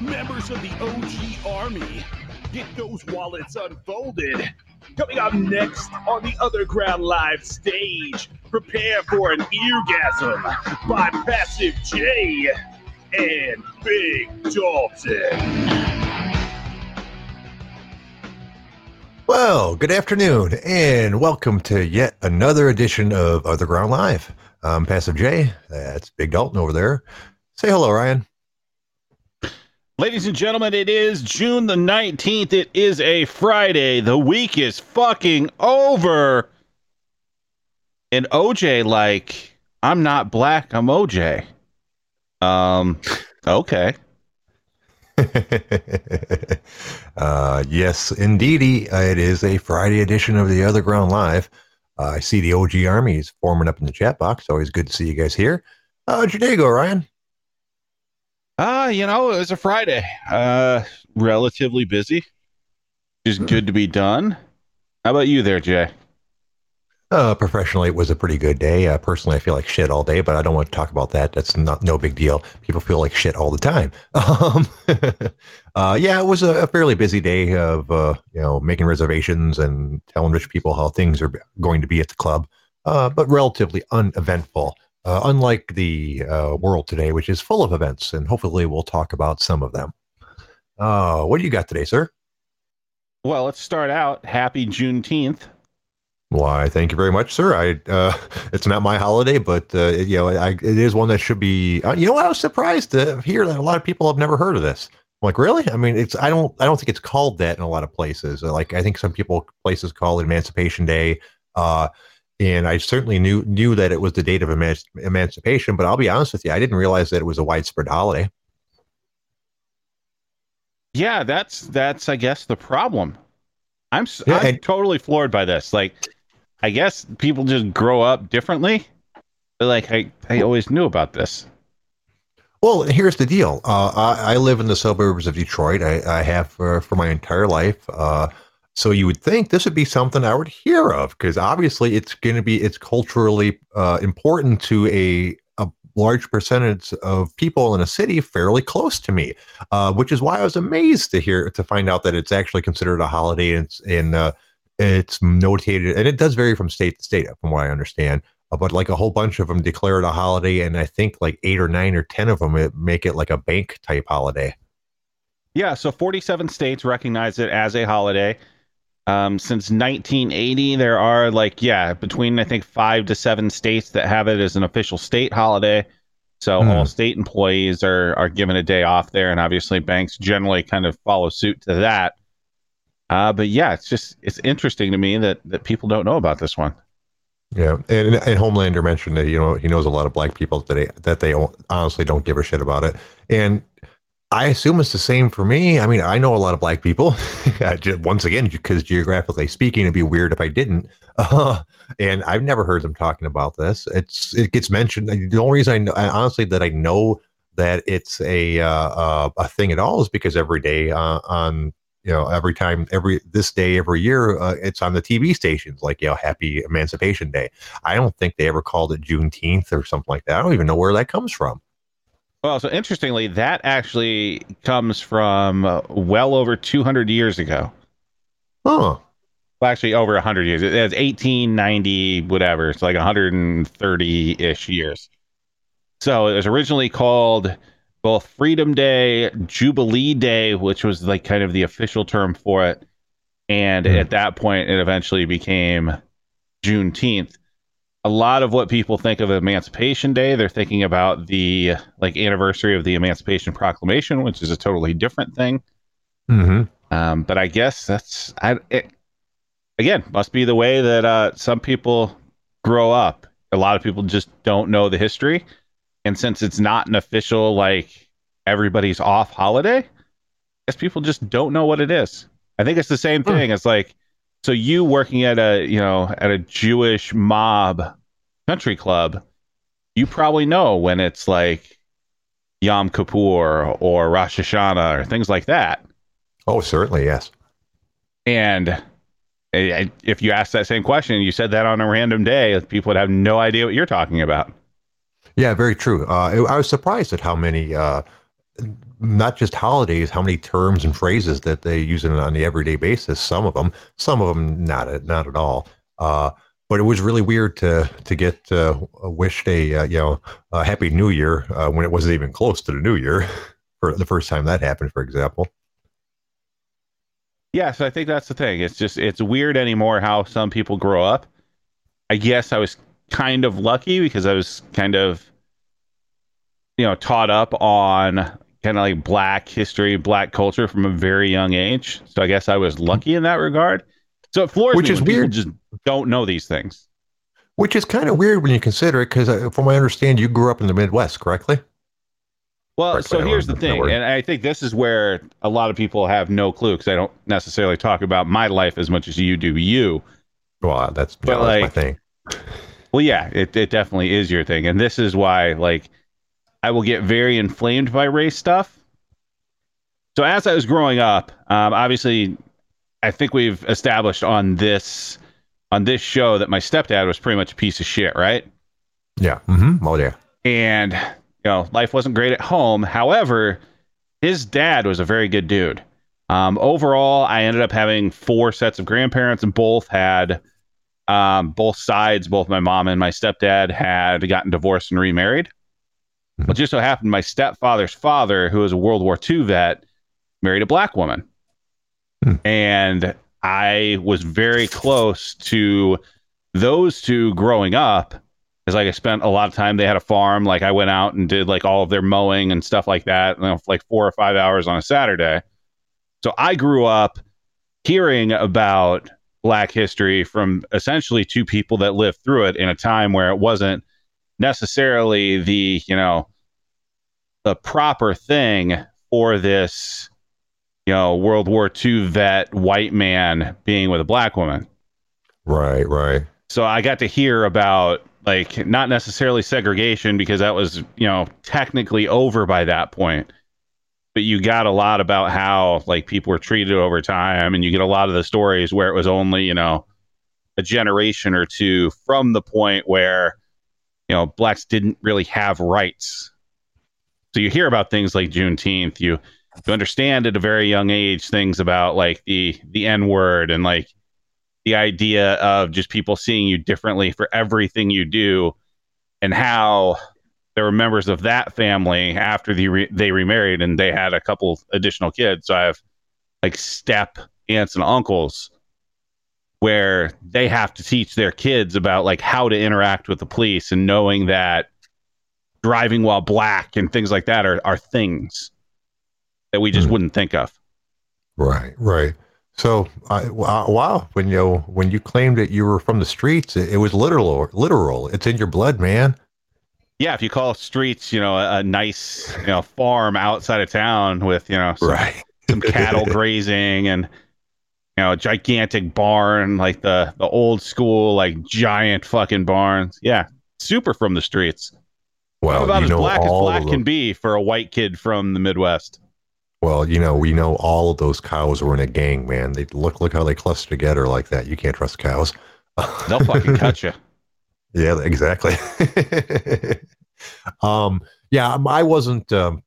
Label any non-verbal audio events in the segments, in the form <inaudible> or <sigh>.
members of the OG Army. Get those wallets unfolded. Coming up next on the Other Ground Live stage, prepare for an eargasm by Passive J and Big Dalton. Well, good afternoon, and welcome to yet another edition of Other Ground Live. I'm Passive J. That's Big Dalton over there. Say hello, Ryan. Ladies and gentlemen, it is June the 19th. It is a Friday. The week is fucking over. And OJ, like, I'm not black, I'm OJ. Um, okay. <laughs> uh, yes, indeedy. It is a Friday edition of the Other Ground Live. Uh, I see the OG Army is forming up in the chat box. Always good to see you guys here. Uh, how'd your day go, Ryan? Uh, you know, it was a Friday. Uh, relatively busy. Just good to be done. How about you there, Jay? Uh, professionally, it was a pretty good day. Uh, personally, I feel like shit all day, but I don't want to talk about that. That's not no big deal. People feel like shit all the time. <laughs> Um, <laughs> uh, yeah, it was a, a fairly busy day of uh, you know making reservations and telling rich people how things are going to be at the club, uh, but relatively uneventful. Uh, unlike the uh, world today, which is full of events, and hopefully we'll talk about some of them. Uh, what do you got today, sir? Well, let's start out. Happy Juneteenth. Why, thank you very much, sir. I uh, <laughs> it's not my holiday, but uh, it, you know, I, it is one that should be. Uh, you know, I was surprised to hear that a lot of people have never heard of this. I'm like, really? I mean, it's I don't I don't think it's called that in a lot of places. Like, I think some people places call it Emancipation Day, uh, and I certainly knew knew that it was the date of emanci- emancipation. But I'll be honest with you, I didn't realize that it was a widespread holiday. Yeah, that's that's I guess the problem. I'm Yeah, I'm and- totally floored by this. Like, I guess people just grow up differently. But like, I I always knew about this. Well, here's the deal. Uh, I, I live in the suburbs of Detroit. I, I have for, for my entire life. Uh, so you would think this would be something I would hear of because obviously it's going to be it's culturally uh, important to a a large percentage of people in a city fairly close to me, uh, which is why I was amazed to hear to find out that it's actually considered a holiday and it's uh, it's notated and it does vary from state to state from what I understand. Uh, but like a whole bunch of them declare it a holiday, and I think like eight or nine or ten of them make it like a bank type holiday. Yeah, so 47 states recognize it as a holiday. Um, since 1980, there are like yeah, between I think five to seven states that have it as an official state holiday. So Hmm. all state employees are are given a day off there, and obviously banks generally kind of follow suit to that. Uh, but yeah, it's just it's interesting to me that that people don't know about this one. Yeah, and, and Homelander mentioned that you know he knows a lot of black people that they, that they honestly don't give a shit about it, and I assume it's the same for me. I mean, I know a lot of black people. <laughs> Once again, because geographically speaking, it'd be weird if I didn't. Uh, <laughs> and I've never heard them talking about this. It's it gets mentioned. The only reason I know, honestly that I know that it's a uh, uh, a thing at all is because every day uh, on you know every time every this day every year uh, it's on the TV stations like you know Happy Emancipation Day. I don't think they ever called it Juneteenth or something like that. I don't even know where that comes from. Well, so interestingly, that actually comes from uh, well over 200 years ago. Huh. Well, actually, over 100 years. It- It's 1890, whatever. It's like 130 ish years. So it was originally called both Freedom Day, Jubilee Day, which was like kind of the official term for it. And Hmm. at that point, it eventually became Juneteenth. A lot of what people think of Emancipation Day, they're thinking about the like anniversary of the Emancipation Proclamation, which is a totally different thing. hmm Um, but I guess that's I it, again must be the way that uh, some people grow up. A lot of people just don't know the history, and since it's not an official like everybody's off holiday, I guess people just don't know what it is. I think it's the same thing It's like so you working at a you know at a Jewish mob country club, you probably know when it's like Yom Kippur or Rosh Hashanah or things like that. Oh, certainly, yes. And eh, if you asked that same question, you said that on a random day, people would have no idea what you're talking about. Yeah, very true. Uh, I I was surprised at how many uh, not just holidays, how many terms and phrases that they use it on the everyday basis. Some of them, some of them not not at all. Uh, but it was really weird to to get uh, wished a uh, you know a happy New Year uh, when it wasn't even close to the New Year <laughs> for the first time that happened, for example. Yeah, so I think that's the thing. It's just it's weird anymore how some people grow up. I guess I was kind of lucky because I was kind of you know taught up on kind of like black history, black culture from a very young age. So I guess I was lucky in that regard. So it floors Which me is weird. Just don't know these things. Which is kind of weird when you consider it, because uh, from what I understand, you grew up in the Midwest, correctly? Well, Correct so here's the thing, and I think this is where a lot of people have no clue because I don't necessarily talk about my life as much as you do you. Well, that's, But, yeah, that's my like, thing. Well, yeah, it, it definitely is your thing. And this is why, like, I will get very inflamed by race stuff. So, as I was growing up, um, obviously, I think we've established on this on this show that my stepdad was pretty much a piece of shit, right? Yeah. Mm-hmm. Oh, yeah. And, you know, life wasn't great at home. However, his dad was a very good dude. Um, overall, I ended up having four sets of grandparents, and both had um, both sides, both my mom and my stepdad had gotten divorced and remarried. Well, just so happened my stepfather's father, who was a World War II vet, married a black woman. Hmm. And I was very close to those two growing up. Because like I spent a lot of time, they had a farm. Like I went out and did like all of their mowing and stuff like that, you know, like four or five hours on a Saturday. So I grew up hearing about black history from essentially two people that lived through it in a time where it wasn't necessarily the you know the proper thing for this you know world war ii vet white man being with a black woman Right, right. so i got to hear about like not necessarily segregation because that was you know technically over by that point but you got a lot about how like people were treated over time and you get a lot of the stories where it was only you know a generation or two from the point where you know blacks didn't really have rights. So you hear about things like juneteenth you you understand at a very young age things about like the the n word and like the idea of just people seeing you differently for everything you do and how there were members of that family after the re- they remarried and they had a couple additional kids. So i have like step aunts and uncles where they have to teach their kids about like how to interact with the police and knowing that driving while black and things like that are, are things that we just Hmm. wouldn't think of Right, right. So, I, wow, when you when you claimed that you were from the streets, it, it was literal. Literal. It's in your blood, man. yeah if you call streets you know a, a nice you know farm outside of town with you know some, Right. some cattle grazing and know gigantic barn like the the old school like giant fucking barns yeah super from the streets Well, about you as know black as black can be for a white kid from the midwest Well, you know, we know all of those cows were in a gang, man. They look look how they cluster together like that. You can't trust cows. <laughs> they'll fucking cut you Yeah, exactly. <laughs> um, yeah, I wasn't um,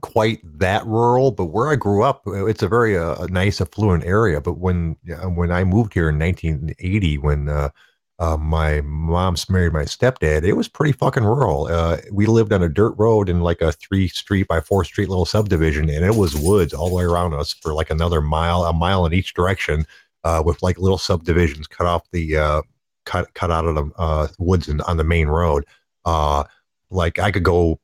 quite that rural, but where I grew up, uh, it's a very uh, nice, affluent area. But when when I moved here in 1980, when uh, uh, my mom's married my stepdad, it was pretty fucking rural. Uh, we lived on a dirt road in like a three street by four street little subdivision, and it was woods all the way around us for like another mile, a mile in each direction, uh, with like little subdivisions cut off the cut cut out of the woods and on the main road. Like I could go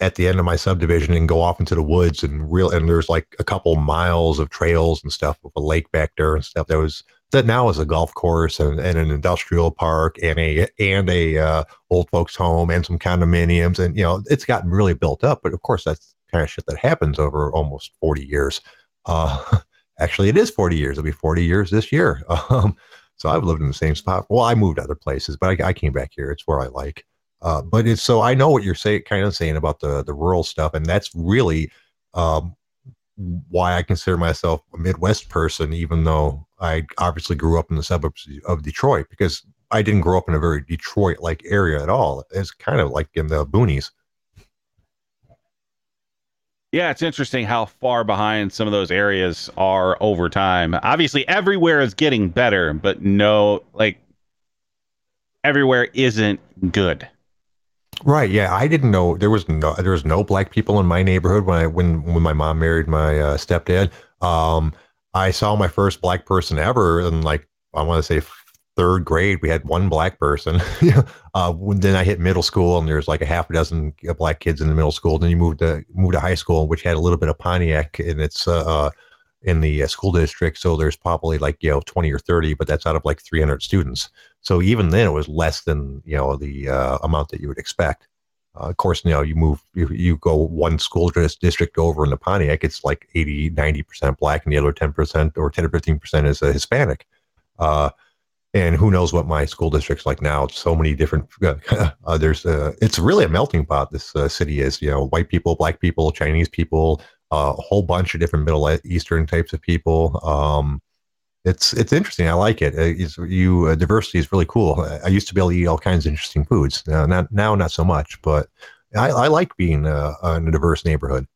at the end of my subdivision and go off into the woods and real and there's like a couple miles of trails and stuff with a lake back there and stuff that was that now is a golf course and, and an industrial park and a and a uh, old folks home and some condominiums and you know it's gotten really built up but of course that's kind of shit that happens over almost 40 years. Uh <laughs> actually it is 40 years. It'll be 40 years this year. <laughs> Um so i've lived in the same spot. Well i moved other places but i, I came back here. It's where i like uh, but it's so I know what you're saying, kind of saying about the the rural stuff, and that's really um, why I consider myself a Midwest person, even though I obviously grew up in the suburbs of Detroit, because I didn't grow up in a very Detroit like area at all. It's kind of like in the boonies. Yeah, it's interesting how far behind some of those areas are over time. Obviously, everywhere is getting better, but no, like everywhere isn't good. Right. Yeah, I didn't know there was no there was no black people in my neighborhood when I when when my mom married my uh, stepdad. Um, I saw my first black person ever in like I want to say third grade. We had one black person. <laughs> uh, when, then I hit middle school, and there's like a half a dozen black kids in the middle school. Then you moved to moved to high school, which had a little bit of Pontiac in its uh, uh in the uh, school district. So there's probably like you know 20 or 30, but that's out of like 300 students. So even then, it was less than you know the uh, amount that you would expect. Uh, of course, you know, you move, you, you go one school district over in the Pontiac, it's like 80, 90% black, and the other 10% or 10 or 15% is a Hispanic. Uh, and who knows what my school district's like now? it's So many different. <laughs> Uh, there's, uh, it's really a melting pot. This uh, city is, you know, white people, black people, Chinese people, uh, a whole bunch of different Middle Eastern types of people. Um, it's it's interesting. I like it. Uh, it's, you uh, diversity is really cool. I used to be able to eat all kinds of interesting foods. Now, not now, not so much. But I, I like being uh, in a diverse neighborhood.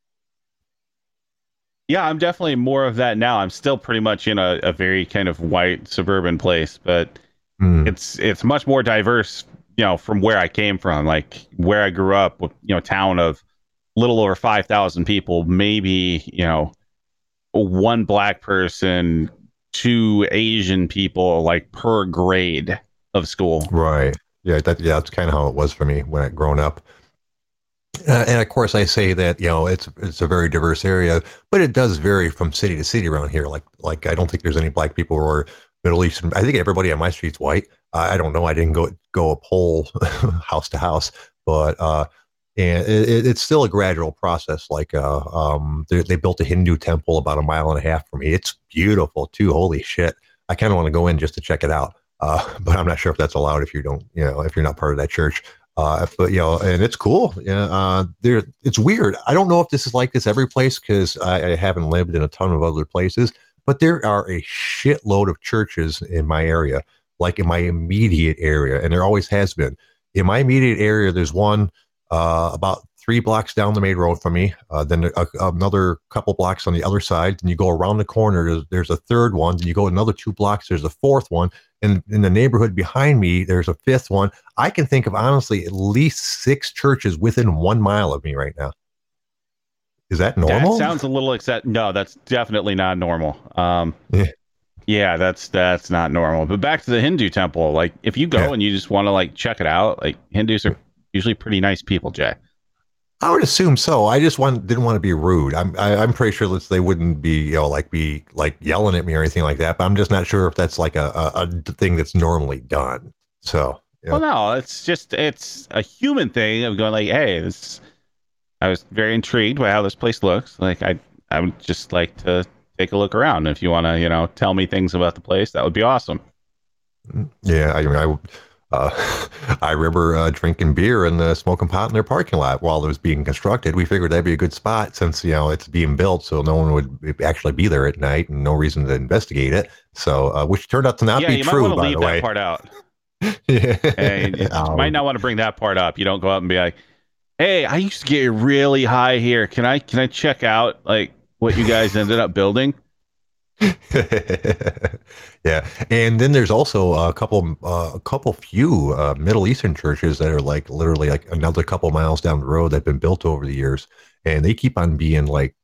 Yeah, I'm definitely more of that now. I'm still pretty much in a, a very kind of white suburban place, but mm. it's it's much more diverse. You know, from where I came from, like where I grew up, you know, town of little over five thousand people, maybe you know, one black person two Asian people like per grade of school. Right. Yeah. That, yeah. That's kind of how it was for me when I grown up. Uh, and of course, I say that you know it's it's a very diverse area, but it does vary from city to city around here. Like like I don't think there's any black people or Middle Eastern. I think everybody on my street's white. I don't know. I didn't go go a poll <laughs> house to house, but uh, and it, it's still a gradual process. Like uh, um, they, they, built a Hindu temple about a mile and a half from me. It's beautiful too. Holy shit! I kind of want to go in just to check it out, uh, <laughs> but I'm not sure if that's allowed if you don't, you know, if you're not part of that church. Uh, but you know, and it's cool. Uh, there. It's weird. I don't know if this is like this every place because I, I haven't lived in a ton of other places. But there are a shitload of churches in my area, like in my immediate area, and there always has been. In my immediate area, there's one uh, about three blocks down the main road from me. Uh, then a, another couple blocks on the other side. Then you go around the corner. There's, there's, a third one. Then you go another two blocks. There's a fourth one. And in the neighborhood behind me, there's a fifth one. I can think of honestly at least six churches within one mile of me right now. Is that normal? That sounds a little except no, that's definitely not normal. Um, yeah. yeah, that's that's not normal. But back to the Hindu temple, like if you go yeah. and you just want to like check it out, like Hindus are usually pretty nice people, Jay. I would assume so. I just want didn't want to be rude. I'm I, am i am pretty sure that they wouldn't be you know like be like yelling at me or anything like that. But I'm just not sure if that's like a a, a thing that's normally done. So yeah. well, no, it's just it's a human thing of going like, hey, this. I was very intrigued by how this place looks. Like I I would just like to take a look around. If you want to you know tell me things about the place, that would be awesome. Mm, yeah, I mean I uh, <laughs> I remember uh, drinking beer and uh, smoking pot in their parking lot while it was being constructed. We figured that'd be a good spot since you know it's being built, so no one would actually be there at night and no reason to investigate it. So, uh, which turned out to not yeah, be you true. Might by leave that way, part out. <laughs> yeah, and you <laughs> um, might not want to bring that part up. You don't go out and be like, "Hey, I used to get really high here. Can I can I check out like what you guys ended up building?" <laughs> yeah, and then there's also a couple, uh, a couple few uh, Middle Eastern churches that are like literally like another couple miles down the road that've been built over the years, and they keep on being like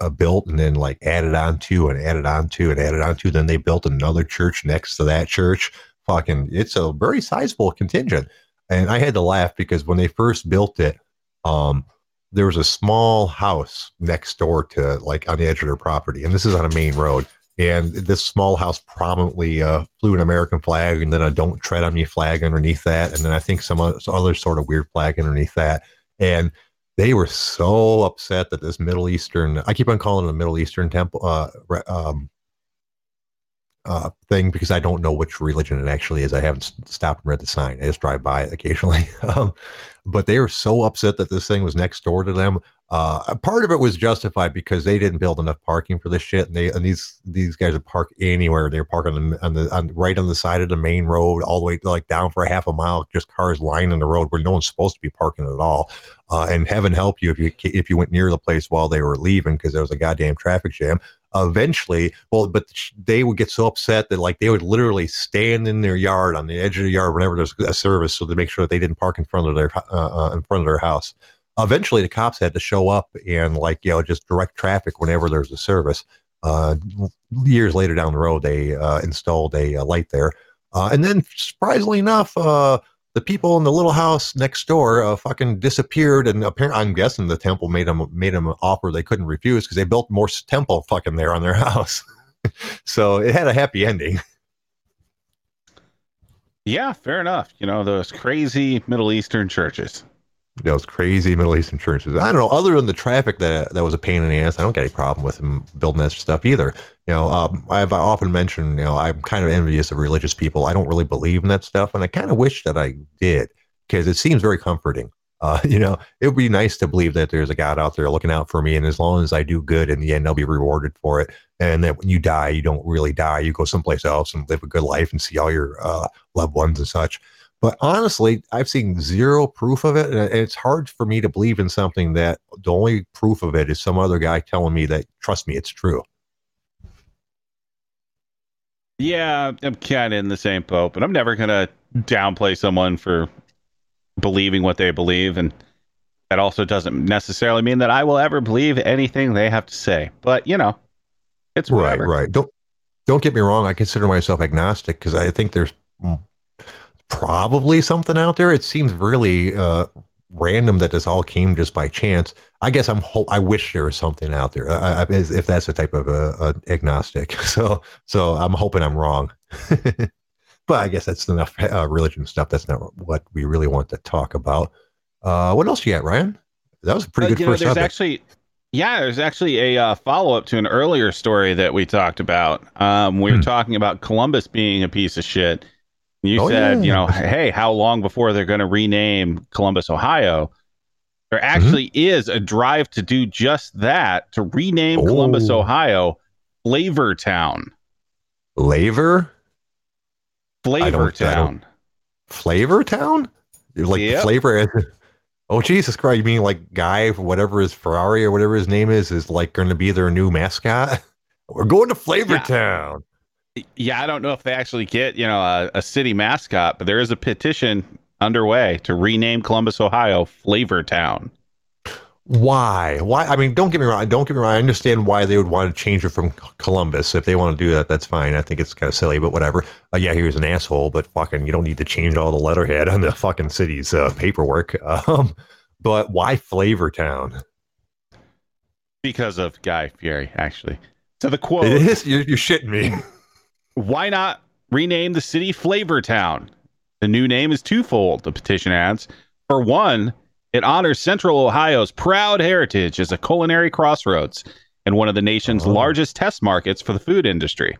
uh, built and then like added on to and added on to and added on to. Then they built another church next to that church. Fucking, it's a very sizable contingent, and I had to laugh because when they first built it, um, there was a small house next door to like on the edge of their property, and this is on a main road and this small house prominently uh, flew an American flag, and then a "Don't Tread on Me" flag underneath that, and then I think some other sort of weird flag underneath that. And they were so upset that this Middle Eastern—I keep on calling it a Middle Eastern temple uh, um, uh, thing because I don't know which religion it actually is. I haven't stopped and read the sign. I just drive by it occasionally. <laughs> um, but they were so upset that this thing was next door to them. Uh, part of it was justified because they didn't build enough parking for this shit, and they and these these guys would park anywhere. They were parking on the, on the on, right on the side of the main road, all the way like down for a half a mile, just cars lining the road where no one's supposed to be parking at all. Uh, and heaven help you if you if you went near the place while they were leaving because there was a goddamn traffic jam. eventually, well, but they would get so upset that like they would literally stand in their yard on the edge of the yard whenever there's a service, so to make sure that they didn't park in front of their uh, uh in front of their house eventually the cops had to show up and like you know just direct traffic whenever there's a service. Uh, years later down the road they uh, installed a, a, light there. Uh, and then surprisingly enough uh, the people in the little house next door uh, fucking disappeared and apparently i'm guessing the temple made them made them an offer they couldn't refuse because they built more temple fucking there on their <laughs> house. So it had a happy ending. Yeah fair enough. You know those crazy middle eastern churches those crazy Middle East churches. I don't know. Other than the traffic that that was a pain in the ass, I don't get any problem with them building that stuff either. You know, um, I've often mentioned, you know, I'm kind of envious of religious people. I don't really believe in that stuff, and I kind of wish that I did because it seems very comforting. Uh, <laughs> you know, it would be nice to believe that there's a God out there looking out for me, and as long as I do good, in the end, I'll be rewarded for it. And that when you die, you don't really die; you go someplace else and live a good life and see all your uh, loved ones and such. But honestly, I've seen zero proof of it. And it's hard for me to believe in something that the only proof of it is some other guy telling me that, trust me, it's true. Yeah, I'm kind of in the same boat, but I'm never going to downplay someone for believing what they believe. And that also doesn't necessarily mean that I will ever believe anything they have to say. But, you know, it's whatever. right, right. Don't, don't get me wrong. I consider myself agnostic because I think there's probably something out there. It seems really uh, random that this all came just by chance. I guess I'm ho- I wish there was something out there. Uh, if that's the type of a, uh, agnostic. <laughs> So so I'm hoping I'm wrong. <laughs> but I guess that's enough uh, religion stuff. That's not what we really want to talk about. Uh, what else you got, Ryan? That was a pretty good you first. Know, there's subject. actually. Yeah, there's actually a uh, follow up to an earlier story that we talked about. Um, we were hmm. talking about Columbus being a piece of shit, you oh, said, yeah. you know, <laughs> hey, how long before they're going to rename Columbus, Ohio? There actually mm-hmm. is a drive to do just that to rename oh. Columbus, Ohio, Flavor Town. Flavor? Flavor Town. Flavor Town? Like yep. flavor. <laughs> Oh Jesus Christ! You mean like guy, whatever his Ferrari or whatever his name is, is like going to be their new mascot? <laughs> We're going to Flavor. Town. Yeah, I don't know if they actually get you know a, a, city mascot, but there is a petition underway to rename Columbus, Ohio, Flavor Town. Why? Why? I mean, don't get me wrong. Don't get me wrong. I understand why they would want to change it from Columbus. If they want to do that, that's fine. I think it's kind of silly, but whatever. Uh, yeah, he was an asshole, but fucking, you don't need to change all the letterhead on the fucking city's uh, paperwork. <laughs> Um, but why Flavor Town? Because of Guy Fieri, actually. So the quote. It is. You're, you're shitting me. <laughs> Why not rename the city Flavor Town? The new name is twofold, the petition adds. For one, it honors Central Ohio's proud heritage as a culinary crossroads and one of the nation's oh. largest test markets for the food industry.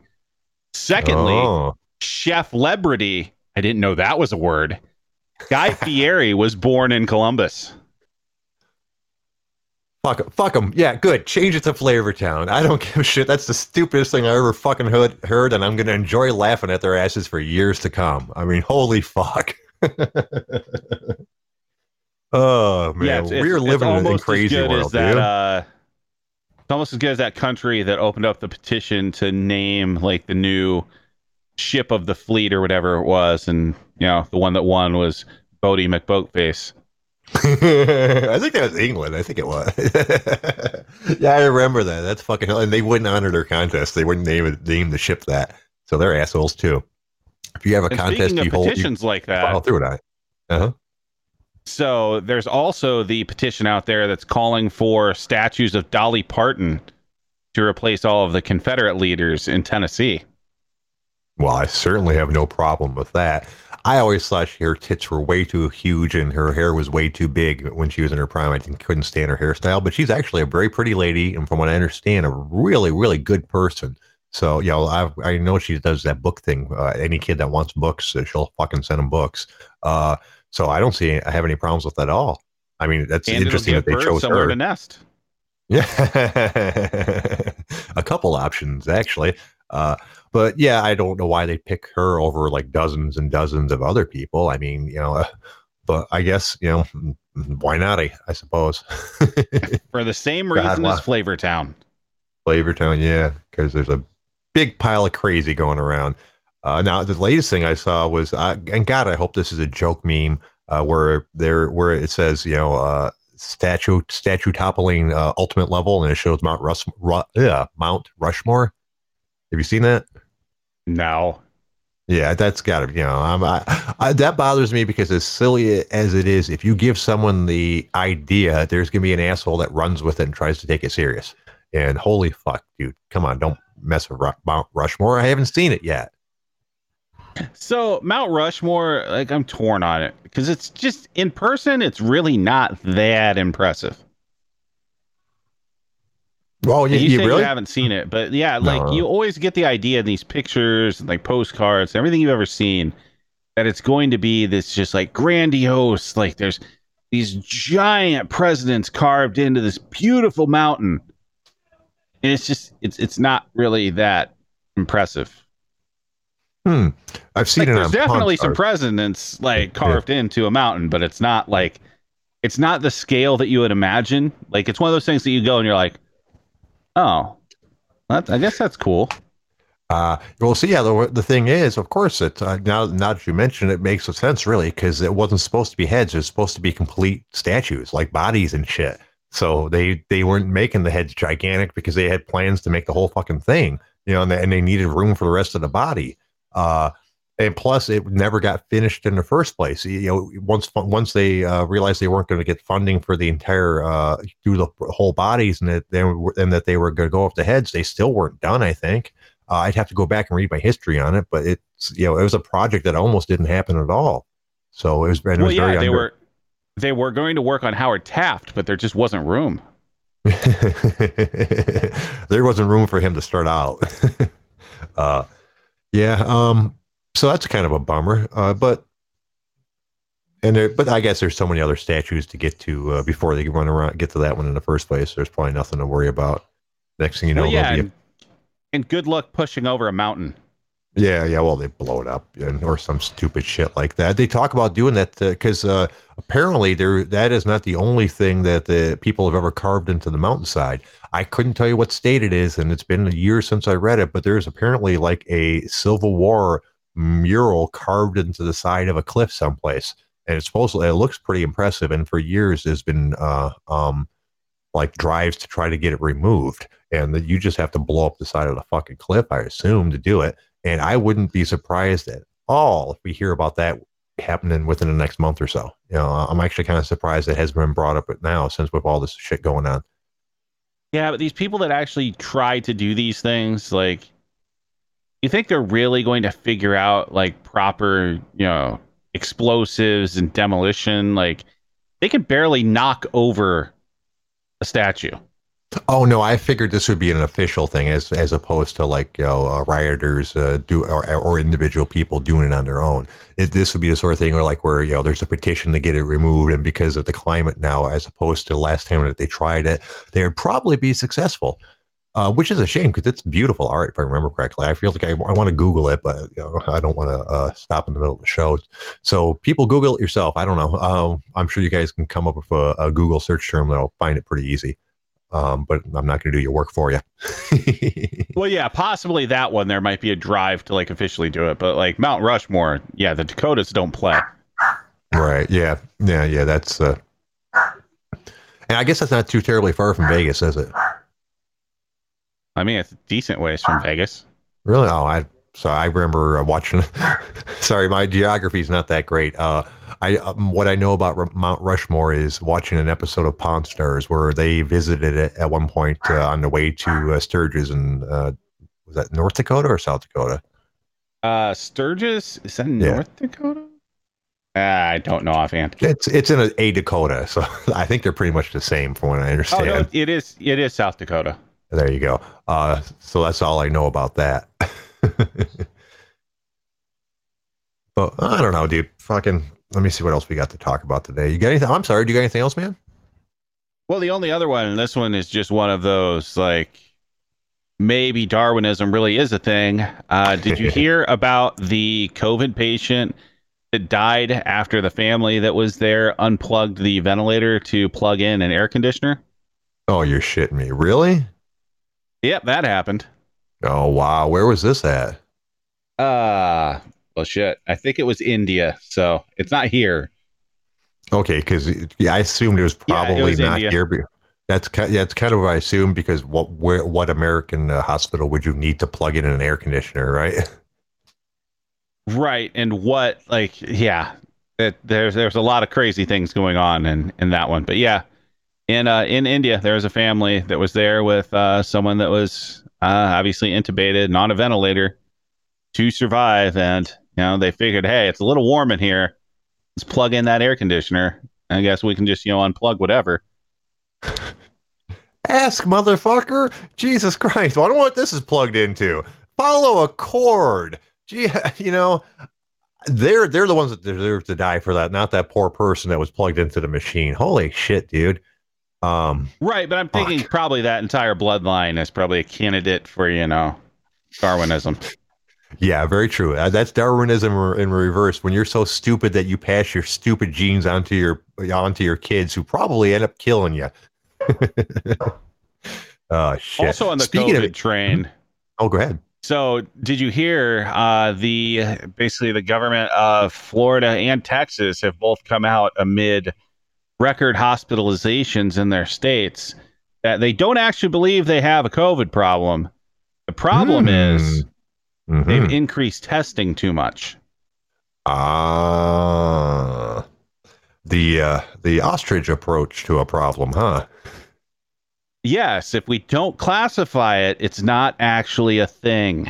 Secondly, oh. Chef Lebrity, I didn't know that was a word. Guy <laughs> Fieri was born in Columbus. Fuck, fuck them. Yeah, good. Change it to Flavor Town. I don't <laughs> give a shit. That's the stupidest thing I ever fucking heard, heard and I'm going to enjoy laughing at their asses for years to come. I mean, holy fuck. <laughs> oh, man. Yeah, it's, We're living in a crazy world, as that, uh, it's almost as good as that country that opened up the petition to name, like, the new ship of the fleet or whatever it was. And, you know, the one that won was Boaty McBoatface. <laughs> I think that was England. I think it was. <laughs> yeah, I remember that. That's fucking hell. And they wouldn't honor their contest. They wouldn't name name the ship that. So they're assholes too. If you have a and contest, you hold petitions you like that. Follow through it. Uh-huh. So there's also the petition out there that's calling for statues of Dolly Parton to replace all of the Confederate leaders in Tennessee. Well, I certainly have no problem with that. I always thought her tits were way too huge and her hair was way too big when she was in her prime. I couldn't stand her hairstyle, but she's actually a very pretty lady, and from what I understand, a really, really good person. So, you know, I I know she does that book thing. Uh, any kid that wants books, uh, she'll fucking send them books. Uh, so I don't see I have any problems with that at all. I mean, that's and interesting that they chose somewhere her. to nest. Yeah, <laughs> a couple options actually. Uh, but yeah, I don't know why they pick her over like dozens and dozens of other people. I mean, you know, uh, <laughs> but I guess you know mm, why not? I, I suppose. <laughs> For the same God, as Flavor Town. Flavor Town, yeah, because there's a big pile of crazy going around. Uh, now, the latest thing I saw was, uh, and God, I hope this is a joke meme uh, where there where it says, you know, uh, statue statue toppling uh, ultimate level, and it shows Mount Rush, Ru- yeah, Mount Rushmore. Have you seen that? No. Yeah, that's got to, you know, I'm, I, I, that bothers me because as silly as it is, if you give someone the idea, there's going to be an asshole that runs with it and tries to take it serious. And holy fuck, dude, come on, don't mess with Ru- Mount Rushmore. I haven't seen it yet. So Mount Rushmore, like I'm torn on it because it's just in person, it's really not that impressive. Oh, you, you, you really? you haven't seen it, but yeah, like No. you always get the idea in these pictures and like postcards, everything you've ever seen, that it's going to be this just like grandiose, like there's these giant presidents carved into this beautiful mountain. And it's just it's it's not really that impressive. Hmm. I've seen Like, it there's definitely some Stars. presidents like carved into a mountain, but it's not like it's not the scale that you would imagine. Like it's one of those things that you go and you're like, oh, that, I guess that's cool. Uh, well, see, yeah, the, the thing is, of course, it uh, now now that you mention it, it makes sense really because it wasn't supposed to be heads; it was supposed to be complete statues, like bodies and shit. So they they weren't making the heads gigantic because they had plans to make the whole fucking thing, you know, and they, and they needed room for the rest of the body. Uh, and plus, it never got finished in the first place. You know, once once they uh, realized they weren't going to get funding for the entire uh, do the whole bodies, and that they were, and that they were going to go off the heads, they still weren't done. I think. Uh, I'd have to go back and read my history on it, but it's you know it was a project that almost didn't happen at all. So it was, and it well, was yeah, very they under- were they were going to work on Howard Taft, but there just wasn't room. <laughs> there wasn't room for him to start out. <laughs> uh, yeah, um, so that's kind of a bummer. Uh, but and there, but I guess there's so many other statues to get to uh, before they run around get to that one in the first place. There's probably nothing to worry about. Next thing you know, well, yeah, a and, and good luck pushing over a mountain. Yeah, yeah. Well, they blow it up and or some stupid shit like that. They talk about doing that because uh, apparently there that is not the only thing that the people have ever carved into the mountainside. I couldn't tell you what state it is, and it's been a year since I read it. But there's apparently like a Civil War mural carved into the side of a cliff someplace, and it's supposedly it looks pretty impressive. And for years, there's been uh, um, like drives to try to get it removed, and that you just have to blow up the side of the fucking cliff, I assume, to do it. And I wouldn't be surprised at all if we hear about that happening within the next month or so. You know, I'm actually kind of surprised it has been brought up now since with all this shit going on. Yeah, but these people that actually try to do these things, like, you think they're really going to figure out like proper, you know, explosives and demolition? Like, they could barely knock over a statue. Oh no, I figured this would be an official thing as as opposed to like you know uh, rioters uh, do or, or individual people doing it on their own. It, this would be the sort of thing where like where you know there's a petition to get it removed, and because of the climate now, as opposed to last time that they tried it, they would probably be successful. Uh, which is a shame because it's beautiful art, if I remember correctly. I feel like I, I want to Google it, but you know, I don't want to uh, stop in the middle of the show. So people Google it yourself. I don't know. Um, I'm sure you guys can come up with a, a Google search term that'll find it pretty easy um, but I'm not going to do your work for you. <laughs> Well, yeah, possibly that one. There might be a drive to like officially do it, but like Mount Rushmore, yeah, the Dakotas don't play. right? Yeah, yeah, yeah. That's uh, and I guess that's not too terribly far from Vegas, is it? I mean, it's a decent ways from Vegas. Really? Oh, I so I remember uh, watching. <laughs> sorry, my geography is not that great. Uh, I um, what I know about R- Mount Rushmore is watching an episode of Pawn Stars where they visited it at one point uh, on the way to uh, Sturgis and uh, was that North Dakota or South Dakota? Uh, Sturgis is that Yeah. North Dakota? Ah, I don't know offhand. It's it's in a, a Dakota, so <laughs> I think they're pretty much the same from what I Oh understand. no, it is. It is South Dakota. There you go. Uh, so that's all I know about that. <laughs> but I don't know, dude. Fucking. Let me see what else we got to talk about today. You got anything? I'm sorry. Do you got anything else, man? Well, the only other one, and this one is just one of those like maybe Darwinism really is a thing. Uh, did you <laughs> hear about the COVID patient that died after the family that was there unplugged the ventilator to plug in an air conditioner? Oh, you're shitting me. Really? Yep, that happened. Oh, wow. Where was this at? Uh, well, shit. I think it was India, so it's not here. Okay, because yeah, I assumed it was Yeah, it probably was not India. here. But that's ki- yeah, it's kind of what I assumed because what where what American uh, hospital would you need to plug in an air conditioner, right? Right, and what like yeah, it, there's there's a lot of crazy things going on in in that one, but yeah, in uh in India there was a family that was there with uh someone that was uh obviously intubated on a ventilator to survive, and you know they figured hey it's a little warm in here, let's plug in that air conditioner. I guess we can just you know unplug whatever. <laughs> Ask, motherfucker! Jesus Christ! I don't know what this is plugged into. Follow a cord. Gee, <laughs> you know, they're they're the ones that deserve to die for that, not that poor person that was plugged into the machine. Holy shit, dude! Um, Right, but I'm thinking Fuck. probably that entire bloodline is probably a candidate for you know Darwinism. yeah, very true. Uh, That's Darwinism in reverse. When you're so stupid that you pass your stupid genes onto your onto your kids, who probably end up killing you. <laughs> oh shit! Also on the Speaking COVID of it, train. <laughs> oh, go ahead. So, did you hear uh, the basically the government of Florida and Texas have both come out amid record hospitalizations in their states that they don't actually believe they have a COVID problem. The problem Hmm. is Mhm. they've increased testing too much. Ah, the uh, the ostrich approach to a problem, huh? Yes, if we don't classify it, it's not actually a thing.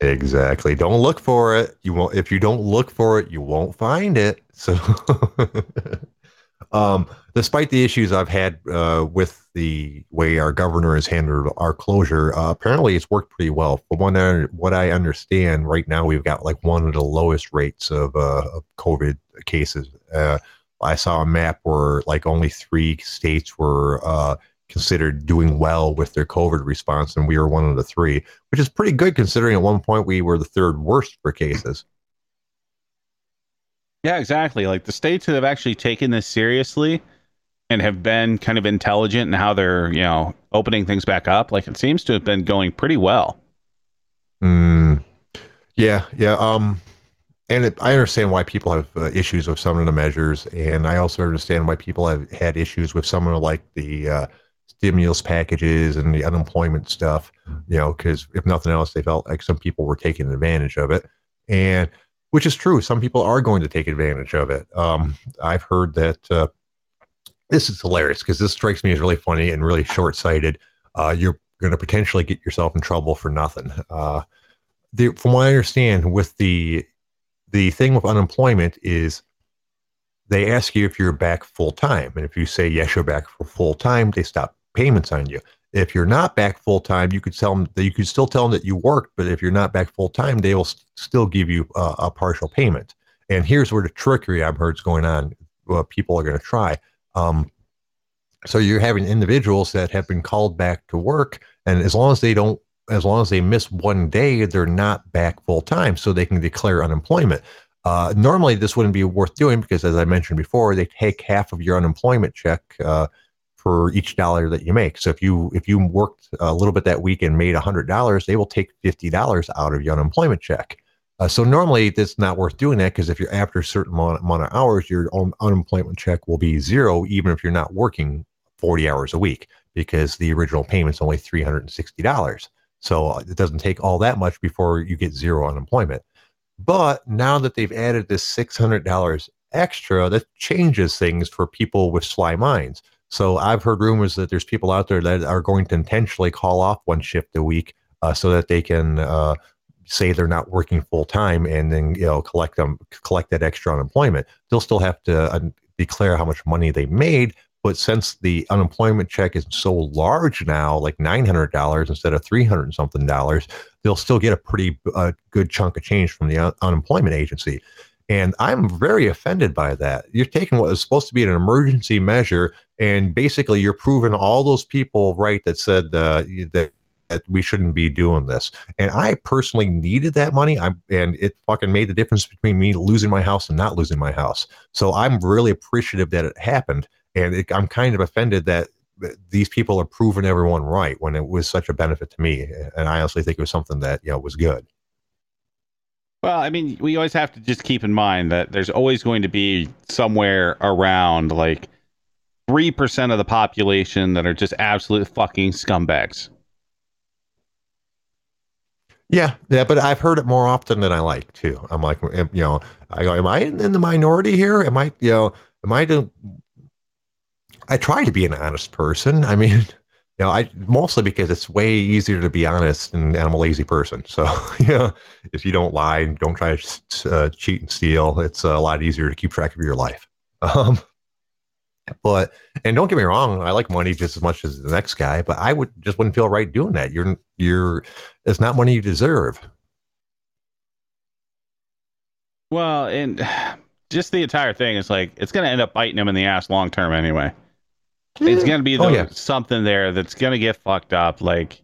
Exactly. Don't look for it. You won't. If you don't look for it, you won't find it. So, <laughs> um, despite the issues I've had uh, with the way our governor has handled our closure, uh, apparently it's worked pretty well. From what I, what I understand, right now we've got like one of the lowest rates of, uh, of COVID cases. Uh, I saw a map where like only three states were uh, considered doing well with their COVID response, and we were one of the three which is pretty good considering at one point we were the third worst for cases. Yeah, exactly. Like the states that have actually taken this seriously and have been kind of intelligent in how they're, you know, opening things back up, like it seems to have been going pretty well. Mm, yeah, yeah. Um, and it, I understand why people have uh, issues with some of the measures, and I also understand why people have had issues with some of like the uh, stimulus packages and the unemployment stuff. You know, because if nothing else, they felt like some people were taking advantage of it, and which is true. Some people are going to take advantage of it. Um, I've heard that. Uh, this is hilarious because this strikes me as really funny and really short-sighted. Uh, you're going to potentially get yourself in trouble for nothing. Uh, the, from what I understand, with the the thing with unemployment is they ask you if you're back full time, and if you say yes, you're back for full time, they stop payments on you. If you're not back full time, you could tell them that you could still tell them that you worked, but if you're not back full time, they will s- still give you uh, a partial payment. And here's where the trickery I've heard is going on. What people are going to try. Um, so you're having individuals that have been called back to work, and as long as they don't, as long as they miss one day, they're not back full time, so they can declare unemployment. Uh, normally, this wouldn't be worth doing because, as I mentioned before, they take half of your unemployment check uh, for each dollar that you make. So if you if you worked a little bit that week and made hundred dollars, they will take fifty dollars out of your unemployment check. Uh, so normally, it's not worth doing that because if you're after a certain amount, amount of hours, your unemployment check will be zero, even if you're not working 40 hours a week because the original payment's only $360. So uh, it doesn't take all that much before you get zero unemployment. But now that they've added this $600 extra, that changes things for people with sly minds. So I've heard rumors that there's people out there that are going to intentionally call off one shift a week uh, so that they can uh, say they're not working full time and then you know collect them collect that extra unemployment. They'll still have to uh, declare how much money they made, but since the unemployment check is so large now, like nine hundred dollars instead of three hundred something dollars, they'll still get a pretty uh, good chunk of change from the un- unemployment agency. And I'm very offended by that. You're taking what was supposed to be an emergency measure, and basically you're proving all those people right that said uh, that that we shouldn't be doing this. And I personally needed that money. I'm and it fucking made the difference between me losing my house and not losing my house. So I'm really appreciative that it happened. And it, I'm kind of offended that these people are proving everyone right when it was such a benefit to me. And I honestly think it was something that you know was good. Well, I mean, we always have to just keep in mind that there's always going to be somewhere around like three percent of the population that are just absolute fucking scumbags. Yeah, yeah, but I've heard it more often than I like too. I'm like, you know, I go, am I in, in the minority here? Am I, you know, am I to? I try to be an honest person. I mean, you know, I mostly because it's way easier to be honest, and I'm a lazy person. So, <laughs> you know, if you don't lie and don't try to uh, cheat and steal, it's a lot easier to keep track of your life. <laughs> Um, but and don't get me wrong, I like money just as much as the next guy, but I would just wouldn't feel right doing that. You're you're it's not money you deserve. Well, and <sighs> just the entire thing is like it's gonna end up biting him in the ass long term anyway. It's gonna be oh, yeah. something there that's gonna get fucked up. Like,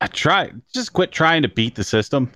I try just quit trying to beat the system.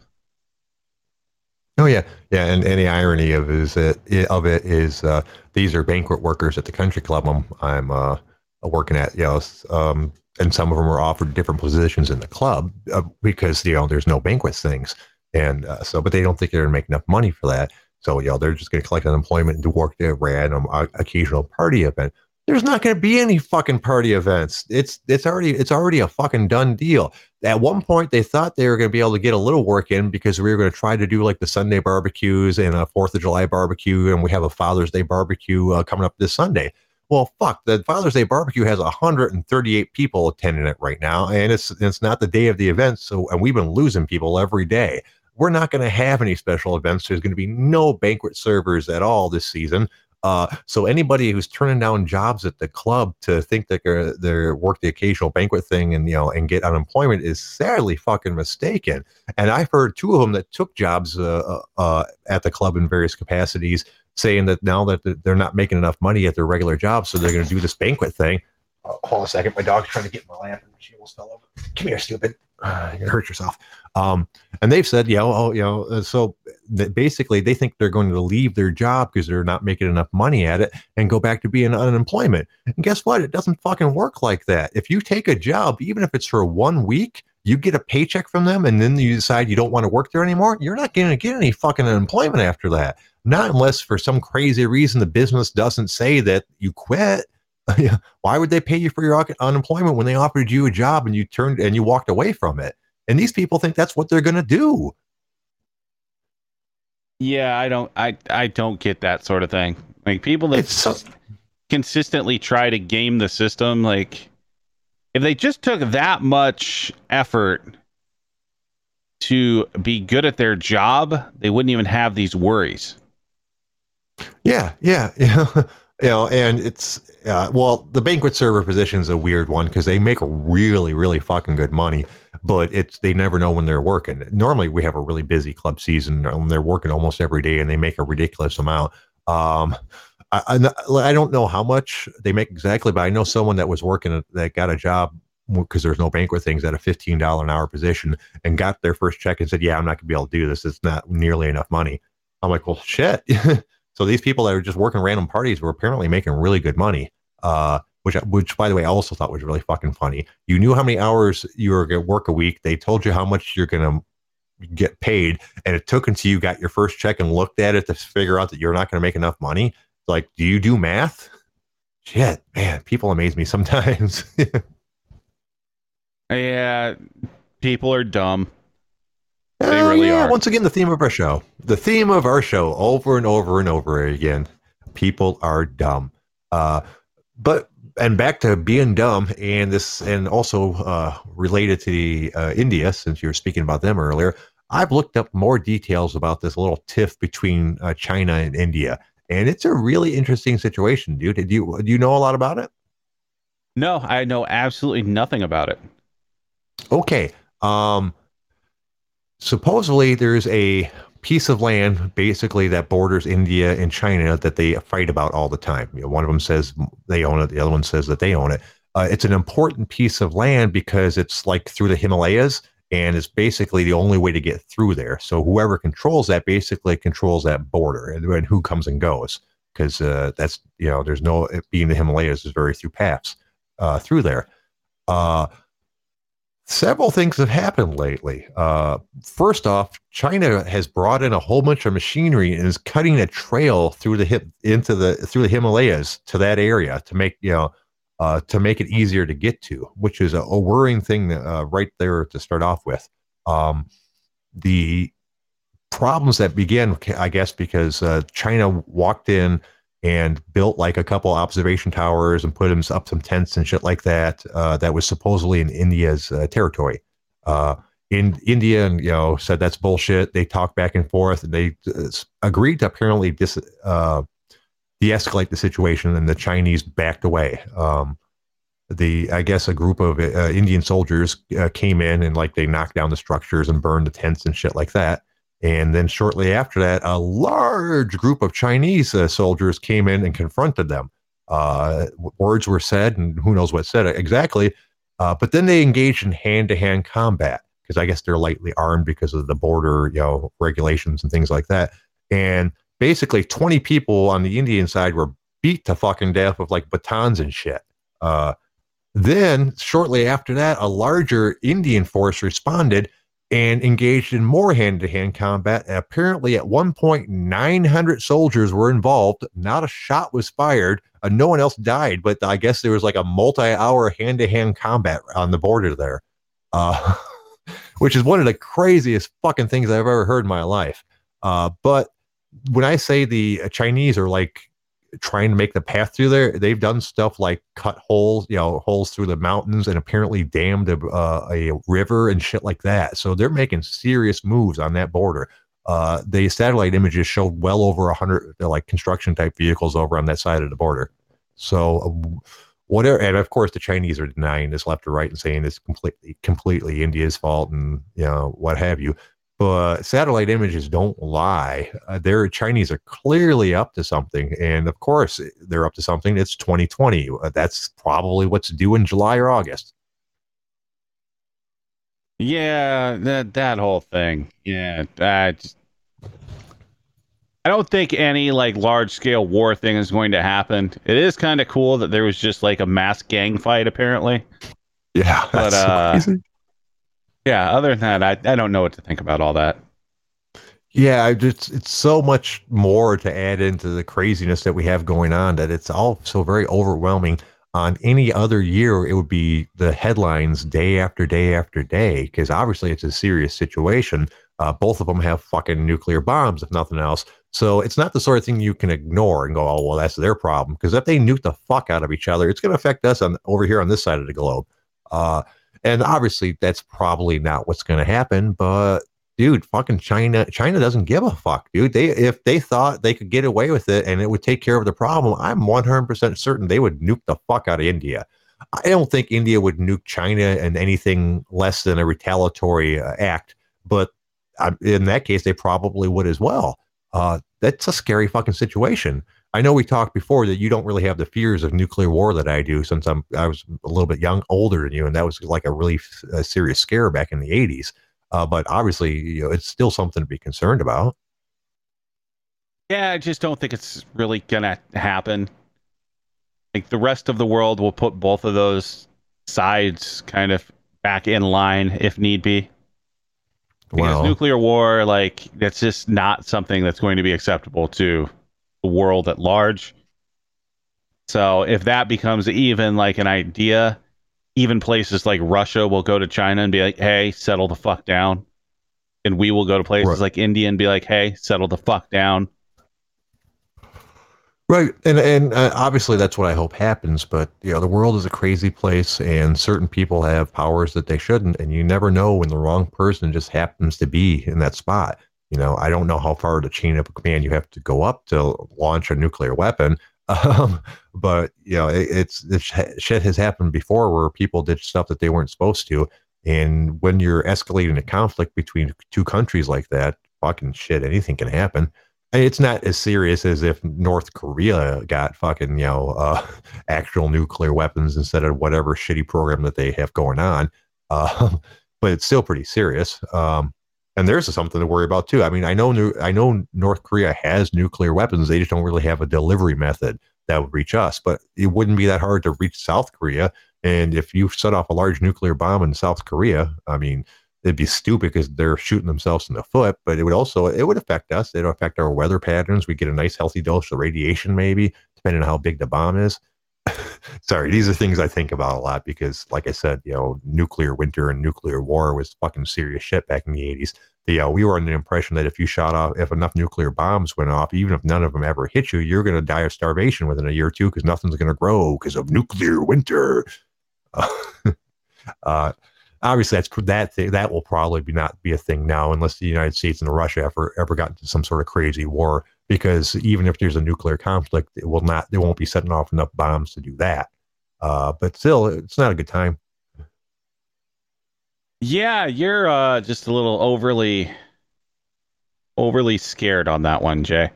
Oh yeah, yeah, and, and the irony of is it of it is uh, these are banquet workers at the country club I'm I'm uh, working at. You know, um, and some of them are offered different positions in the club uh, because you know there's no banquet things, and uh, so but they don't think they're gonna make enough money for that. So you know they're just gonna collect unemployment and do work at a random uh, occasional party event. There's not going to be any fucking party events. It's it's already it's already a fucking done deal. At one point, they thought they were going to be able to get a little work in because we were going to try to do like the Sunday barbecues and a Fourth of July barbecue, and we have a Father's Day barbecue uh, coming up this Sunday. Well, fuck, the Father's Day barbecue has 138 people attending it right now, and it's it's not the day of the event, so and we've been losing people every day. We're not going to have any special events. There's going to be no banquet servers at all this season. Uh, so anybody who's turning down jobs at the club to think that they're, they're work the occasional banquet thing and you know and get unemployment is sadly fucking mistaken. And I've heard two of them that took jobs uh, uh, uh at the club in various capacities, saying that now that they're not making enough money at their regular jobs, so they're going to do this banquet thing. Oh, hold on a second, my dog's trying to get my lamp and she almost fell over. Come here, stupid. <sighs> you're gonna hurt yourself. Um, and they've said, yeah, oh, you know, uh, so basically they think they're going to leave their job because they're not making enough money at it and go back to being unemployment. And guess what? It doesn't fucking work like that. If you take a job, even if it's for one week, you get a paycheck from them and then you decide you don't want to work there anymore, you're not going to get any fucking unemployment after that. Not unless for some crazy reason the business doesn't say that you quit. <laughs> Why would they pay you for your unemployment when they offered you a job and you turned and you walked away from it? And these people think that's what they're going to do. Yeah, I don't I I don't get that sort of thing. Like people that so- consistently try to game the system like if they just took that much effort to be good at their job, they wouldn't even have these worries. Yeah, yeah, <laughs> yeah. You know, and it's uh, well, the banquet server position is a weird one because they make really, really fucking good money, but it's they never know when they're working. Normally, we have a really busy club season, and they're working almost every day, and they make a ridiculous amount. Um, I, I, I don't know how much they make exactly, but I know someone that was working that got a job because there's no banquet things at a fifteen dollar an hour position and got their first check and said, "Yeah, I'm not gonna be able to do this. It's not nearly enough money." I'm like, "Well, shit." <laughs> So these people that are just working random parties were apparently making really good money. Uh, which, which by the way, I also thought was really fucking funny. You knew how many hours you were going to work a week. They told you how much you're going to get paid, and it took until you got your first check and looked at it to figure out that you're not going to make enough money. Like, do you do math? Shit, man, people amaze me sometimes. <laughs> yeah, people are dumb. They uh, really yeah, are. Once again, the theme of our show. The theme of our show over and over and over again. People are dumb. Uh, but and back to being dumb and this and also uh, related to the, uh, India, since you were speaking about them earlier. I've looked up more details about this little tiff between uh, China and India, and it's a really interesting situation, dude. Do you do you know a lot about it? No, I know absolutely nothing about it. Okay. Um, supposedly there's a piece of land basically that borders India and China that they fight about all the time. You know, one of them says they own it, the other one says that they own it. Uh, it's an important piece of land because it's like through the Himalayas and it's basically the only way to get through there. So whoever controls that basically controls that border and, and who comes and goes because uh, that's you know there's no being the Himalayas is very few paths uh, through there. Several things have happened lately. Uh, first off, China has brought in a whole bunch of machinery and is cutting a trail through the hip into the through the Himalayas to that area to make you know uh, to make it easier to get to, which is a, a worrying thing uh, right there to start off with. Um, the problems that began, I guess, because uh, China walked in and built like a couple observation towers and put them up some tents and shit like that. Uh, that was supposedly in India's uh, territory. Uh, in India, and you know, said that's bullshit. They talked back and forth, and they uh, agreed to apparently dis, uh, de-escalate the situation, and the Chinese backed away. Um, the I guess a group of uh, Indian soldiers came in and like they knocked down the structures and burned the tents and shit like that. And then shortly after that, a large group of Chinese uh, soldiers came in and confronted them. Uh, words were said, and who knows what said exactly. Uh, but then they engaged in hand-to-hand combat because I guess they're lightly armed because of the border, you know, regulations and things like that. And basically, 20 people on the Indian side were beat to fucking death with like batons and shit. Uh, then, shortly after that, a larger Indian force responded and engaged in more hand to hand combat. And apparently, at one point, 900 soldiers were involved. Not a shot was fired. Uh, no one else died, but I guess there was like a multi hour hand to hand combat on the border there, uh, <laughs> which is one of the craziest fucking things I've ever heard in my life. Uh, but when I say the Chinese are like trying to make the path through there. They've done stuff like cut holes, you know, holes through the mountains and apparently dammed a, uh, a river and shit like that. So they're making serious moves on that border. Uh, the satellite images showed well over a hundred like construction type vehicles over on that side of the border. So uh, whatever, and of course the Chinese are denying this left or right and saying it's completely completely India's fault and you know what have you but satellite images don't lie. Uh, their Chinese are clearly up to something, and of course they're up to something. It's 2020. Uh, that's probably what's due in July or August. Yeah, that that whole thing. Yeah, I I don't think any like large scale war thing is going to happen. It is kind of cool that there was just like a mass gang fight apparently. Yeah, but uh, so yeah, other than that, I, I don't know what to think about all that. Yeah, I just it's so much more to add into the craziness that we have going on that it's all so very overwhelming. On any other year, it would be the headlines day after day after day because obviously it's a serious situation. Uh, both of them have fucking nuclear bombs, if nothing else. So it's not the sort of thing you can ignore and go, "Oh, well, that's their problem." Because if they nuke the fuck out of each other, it's going to affect us on over here on this side of the globe. Uh, and obviously, that's probably not what's going to happen. But dude, fucking China, China doesn't give a fuck, dude. They if they thought they could get away with it and it would take care of the problem, I'm 100% certain they would nuke the fuck out of India. I don't think India would nuke China and anything less than a retaliatory uh, act, but uh, in that case, they probably would as well. Uh, that's a scary fucking situation. I know we talked before that you don't really have the fears of nuclear war that I do since I'm I was a little bit young, older than you, and that was like a really a serious scare back in the '80s. Uh, but obviously, you know, it's still something to be concerned about. Yeah, I just don't think it's really gonna happen. Like the rest of the world will put both of those sides kind of back in line if need be. Because well, nuclear war, like that's just not something that's going to be acceptable to the world at large. So if that becomes even like an idea, even places like Russia will go to China and be like, "Hey, settle the fuck down," and we will go to places right. like India and be like, "Hey, settle the fuck down." Right, and and uh, obviously that's what I hope happens. But you know, the world is a crazy place, and certain people have powers that they shouldn't, and you never know when the wrong person just happens to be in that spot. You know, I don't know how far the chain of a command you have to go up to launch a nuclear weapon. <laughs> Um, but you know, it, it's this shit has happened before where people did stuff that they weren't supposed to. And when you're escalating a conflict between two countries like that, fucking shit. Anything can happen. It's not as serious as if North Korea got fucking, you know, uh, <laughs> actual nuclear weapons instead of whatever shitty program that they have going on. Uh, <laughs> but it's still pretty serious. Um, and there's something to worry about too. I mean, I know I know North Korea has nuclear weapons. They just don't really have a delivery method that would reach us. But it wouldn't be that hard to reach South Korea. And if you set off a large nuclear bomb in South Korea, I mean, it'd be stupid because they're shooting themselves in the foot. But it would also it would affect us. It would affect our weather patterns. We get a nice healthy dose of radiation, maybe depending on how big the bomb is. <laughs> Sorry, these are things I think about a lot because, like I said, you know, nuclear winter and nuclear war was fucking serious shit back in the 80s. The, uh, we were under the impression that if you shot off, if enough nuclear bombs went off, even if none of them ever hit you, you're going to die of starvation within a year or two because nothing's going to grow because of nuclear winter. Uh, <laughs> uh, obviously, that's that thing, that will probably be not be a thing now unless the United States and Russia ever ever got into some sort of crazy war because even if there's a nuclear conflict, it will not, they won't be setting off enough bombs to do that. Uh, but still, it's not a good time. Yeah, you're uh, just a little overly, overly scared on that one, Jay.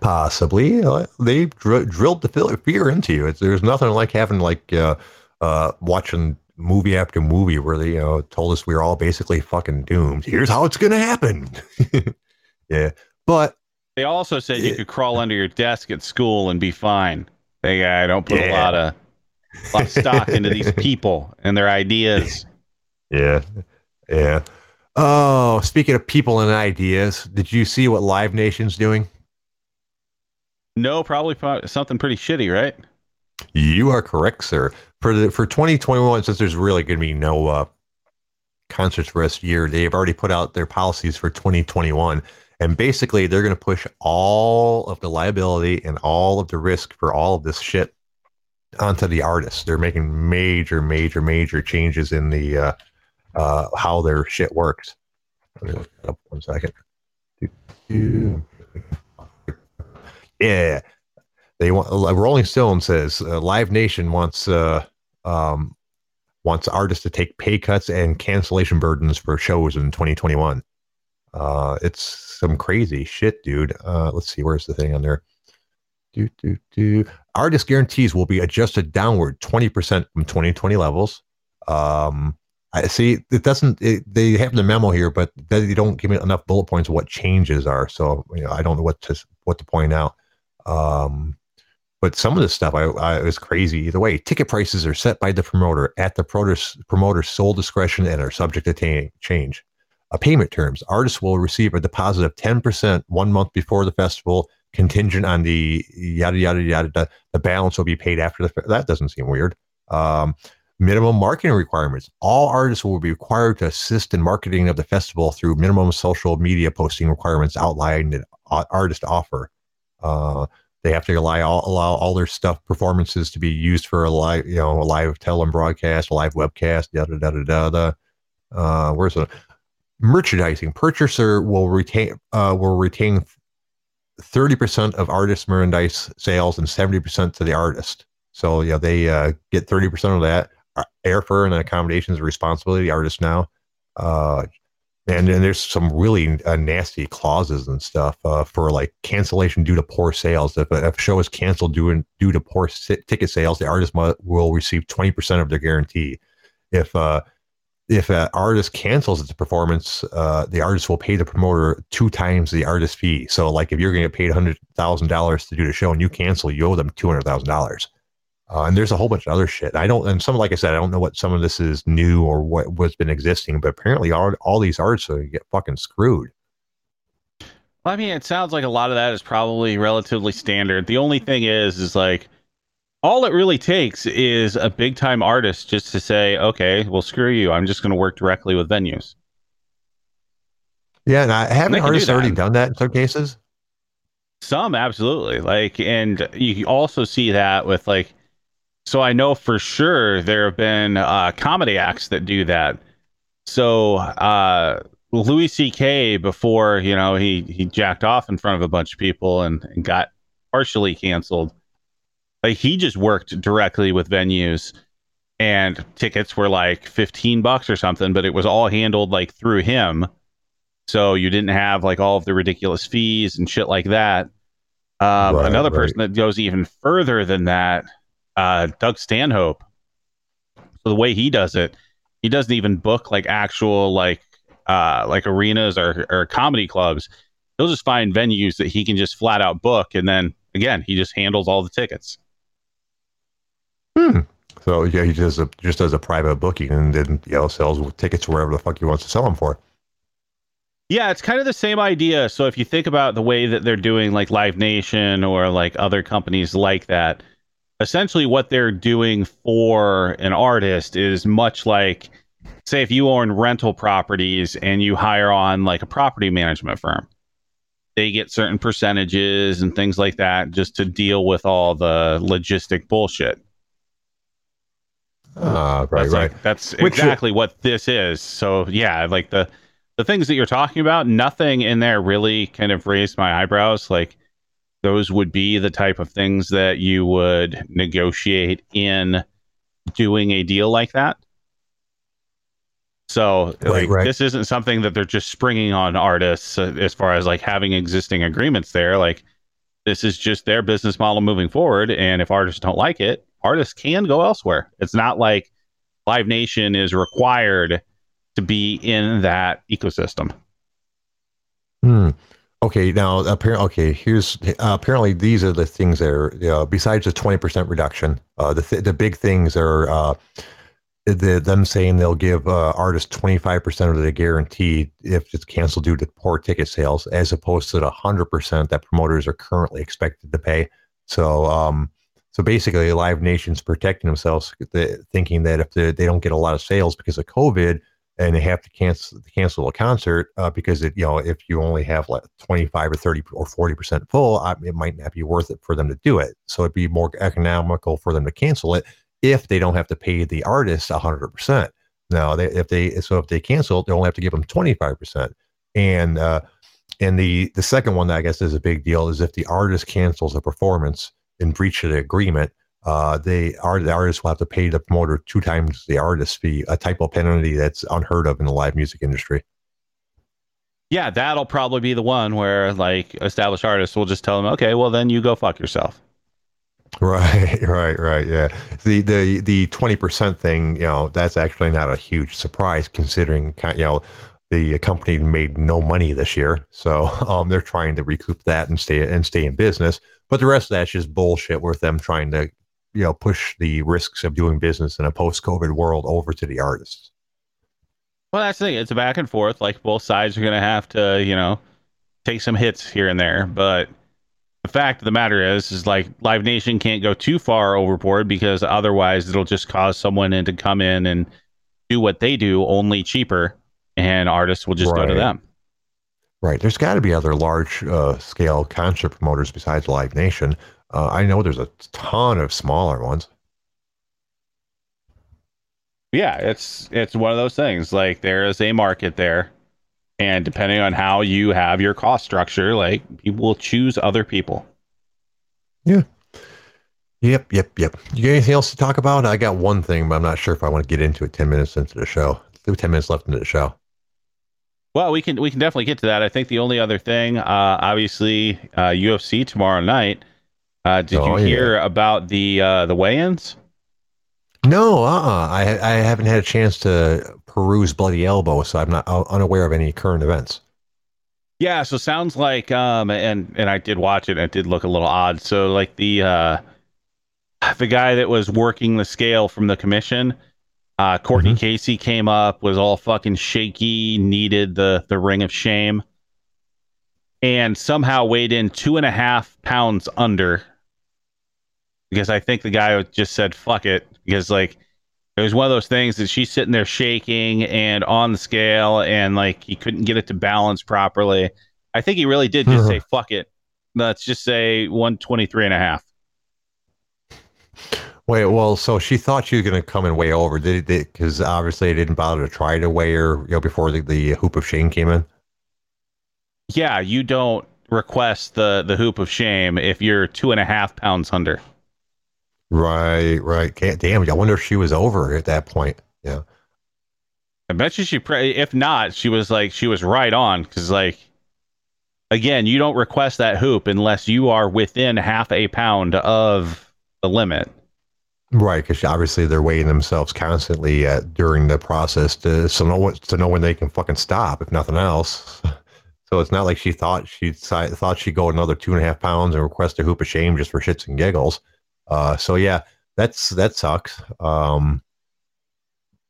Possibly, uh, they dr- drilled the fear into you. It's, there's nothing like having like uh, uh, watching movie after movie where they you know told us we were all basically fucking doomed. Here's how it's gonna happen. <laughs> yeah, but they also said you could crawl under your desk at school and be fine. They I don't put yeah. a lot of a lot of stock into these <laughs> people and their ideas. Yeah. Yeah. Oh, speaking of people and ideas, did you see what Live Nation's doing? No, probably something pretty shitty, right? You are correct, sir. For the for 2021, since there's really going to be no uh, concerts for this year, they've already put out their policies for 2021. And basically, they're going to push all of the liability and all of the risk for all of this shit onto the artists. They're making major, major, major changes in the uh, uh, how their shit works. Up one second. Yeah, they want. Rolling Stone says uh, Live Nation wants uh, um, wants artists to take pay cuts and cancellation burdens for shows in 2021. Uh, it's some crazy shit, dude. Uh, let's see, where's the thing on there? Do, do, do. Artist guarantees will be adjusted downward 20% from 2020 levels. Um, I see it doesn't, it, they have the memo here, but they don't give me enough bullet points of what changes are. So, you know, I don't know what to, what to point out. Um, but some of this stuff I, I was crazy either way. Ticket prices are set by the promoter at the promoter's, sole discretion and are subject to t- change payment terms. Artists will receive a deposit of 10% one month before the festival, contingent on the yada, yada, yada. The balance will be paid after the. That doesn't seem weird. Um, minimum marketing requirements. All artists will be required to assist in marketing of the festival through minimum social media posting requirements outlined in artist offer. Uh, they have to allow all, allow all their stuff performances to be used for a live, you know, a live tele and broadcast, a live webcast, da da da da da. Uh, where's the merchandising purchaser will retain uh, will retain 30% of artist merchandise sales and 70% to the artist so yeah they uh, get 30% of that airfare and accommodations responsibility artist now uh, and then there's some really uh, nasty clauses and stuff uh, for like cancellation due to poor sales. If a, if a show is canceled due, due to poor si- ticket sales, the artist will receive 20% of their guarantee. If uh, if an artist cancels its performance, uh, the artist will pay the promoter two times the artist fee. So, like if you're going to get paid hundred thousand dollars to do the show and you cancel, you owe them two hundred thousand uh, dollars. And there's a whole bunch of other shit. I don't, and some, like I said, I don't know what some of this is new or what what's been existing, but apparently all all these artists are get fucking screwed. I mean, it sounds like a lot of that is probably relatively standard. The only thing is, is like all it really takes is a big time artist just to say, okay, well, screw you. I'm just going to work directly with venues. Yeah, and I haven't artists do already done that in some cases. Some absolutely like, and you also see that with like. So I know for sure there have been uh, comedy acts that do that. So uh, Louis C.K. before you know he he jacked off in front of a bunch of people and, and got partially canceled like he just worked directly with venues and tickets were like 15 bucks or something, but it was all handled like through him. so you didn't have like all of the ridiculous fees and shit like that. Um, Right, another right. person that goes even further than that, uh, Doug Stanhope. So the way he does it, he doesn't even book like actual like uh, like arenas or, or comedy clubs. He'll just find venues that he can just flat out book, and then again, he just handles all the tickets. Hmm. So yeah, he just a, just does a private booking and then you know sells tickets wherever the fuck he wants to sell them for. Yeah, it's kind of the same idea. So if you think about the way that they're doing like Live Nation or like other companies like that, essentially what they're doing for an artist is much like say if you own rental properties and you hire on like a property management firm. They get certain percentages and things like that just to deal with all the logistic bullshit. Ah, right, that's right. like- that's Which- exactly what this is. So yeah, like the the things that you're talking about, nothing in there really kind of raised my eyebrows. Like those would be the type of things that you would negotiate in doing a deal like that. So Right, like right. this isn't something that they're just springing on artists uh, as far as like having existing agreements there. Like this is just their business model moving forward, and if artists don't like it, artists can go elsewhere. It's not like Live Nation is required to be in that ecosystem. Hmm. Okay, now apparently, okay, here's uh, apparently these are the things that are you know, besides the twenty percent reduction. Uh, the th- the big things are uh, the them saying they'll give uh, artists twenty five percent of the guarantee if it's canceled due to poor ticket sales, as opposed to the hundred percent that promoters are currently expected to pay. So, um, so basically, Live Nation's protecting themselves, th- thinking that if they, they don't get a lot of sales because of COVID, and they have to cancel cancel a concert uh, because it you know if you only have like 25 or 30 or 40 percent full uh, it might not be worth it for them to do it so it'd be more economical for them to cancel it if they don't have to pay the artist 100 percent now they, if they so if they cancel they only have to give them 25 percent and uh and the the second one that i guess is a big deal is if the artist cancels a performance in breach of the agreement uh, they are the artist will have to pay the promoter two times the artist fee, a type of penalty that's unheard of in the live music industry. Yeah, that'll probably be the one where like established artists will just tell them, okay, well then you go fuck yourself. Right, <laughs> right, right. Yeah, the the the twenty percent thing, you know, that's actually not a huge surprise considering, you know, the company made no money this year, so <laughs> um, they're trying to recoup that and stay and stay in business. But the rest of that's just bullshit with them trying to, you know, push the risks of doing business in a post-COVID world over to the artists. Well, that's the thing. It's a back and forth. Like both sides are going to have to, you know, take some hits here and there. But the fact of the matter is, is like Live Nation can't go too far overboard because otherwise it'll just cause someone in to come in and do what they do only cheaper, and artists will just go to them. Right. There's got to be other large uh, scale concert promoters besides Live Nation. Uh, I know there's a ton of smaller ones. Yeah, it's it's one of those things. Like there is a market there, and depending on how you have your cost structure, like people will choose other people. Yeah. Yep, yep, yep. You got anything else to talk about? I got one thing, but I'm not sure if I want to get into it 10 minutes into the show. Still 10 minutes left into the show. Well, we can we can definitely get to that. I think the only other thing, uh, obviously, uh, UFC tomorrow night. Uh, did Oh, you yeah. hear about the uh, the weigh-ins? No, uh-uh. I, I haven't had a chance to peruse Bloody Elbow, so I'm not uh, unaware of any current events. Yeah, so sounds like um and and I did watch it and it did look a little odd. So like the uh the guy that was working the scale from the commission, uh Cortney Mhm. Casey came up, was all fucking shaky, needed the the ring of shame, and somehow weighed in two and a half pounds under. Because I think the guy just said fuck it. Because like it was one of those things that she's sitting there shaking and on the scale and like he couldn't get it to balance properly. I think he really did just say fuck it. Let's just say 123 and a half. Wait, well, so she thought she was going to come and weigh over, did it? Because obviously they didn't bother to try to weigh her, you know, before the, the hoop of shame came in. Yeah, you don't request the the hoop of shame if you're two and a half pounds under. Right, right. Can't, damn, I wonder if she was over at that point. Yeah. I bet you she, pre- if not, she was like, she was right on. Cause like, again, you don't request that hoop unless you are within half a pound of the limit. Right, because obviously they're weighing themselves constantly uh, during the process to so know what to know when they can fucking stop, if nothing else. <laughs> So it's not like she thought she thought she'd go another two and a half pounds and request a hoop of shame just for shits and giggles. Uh, so yeah, that's that sucks. Um,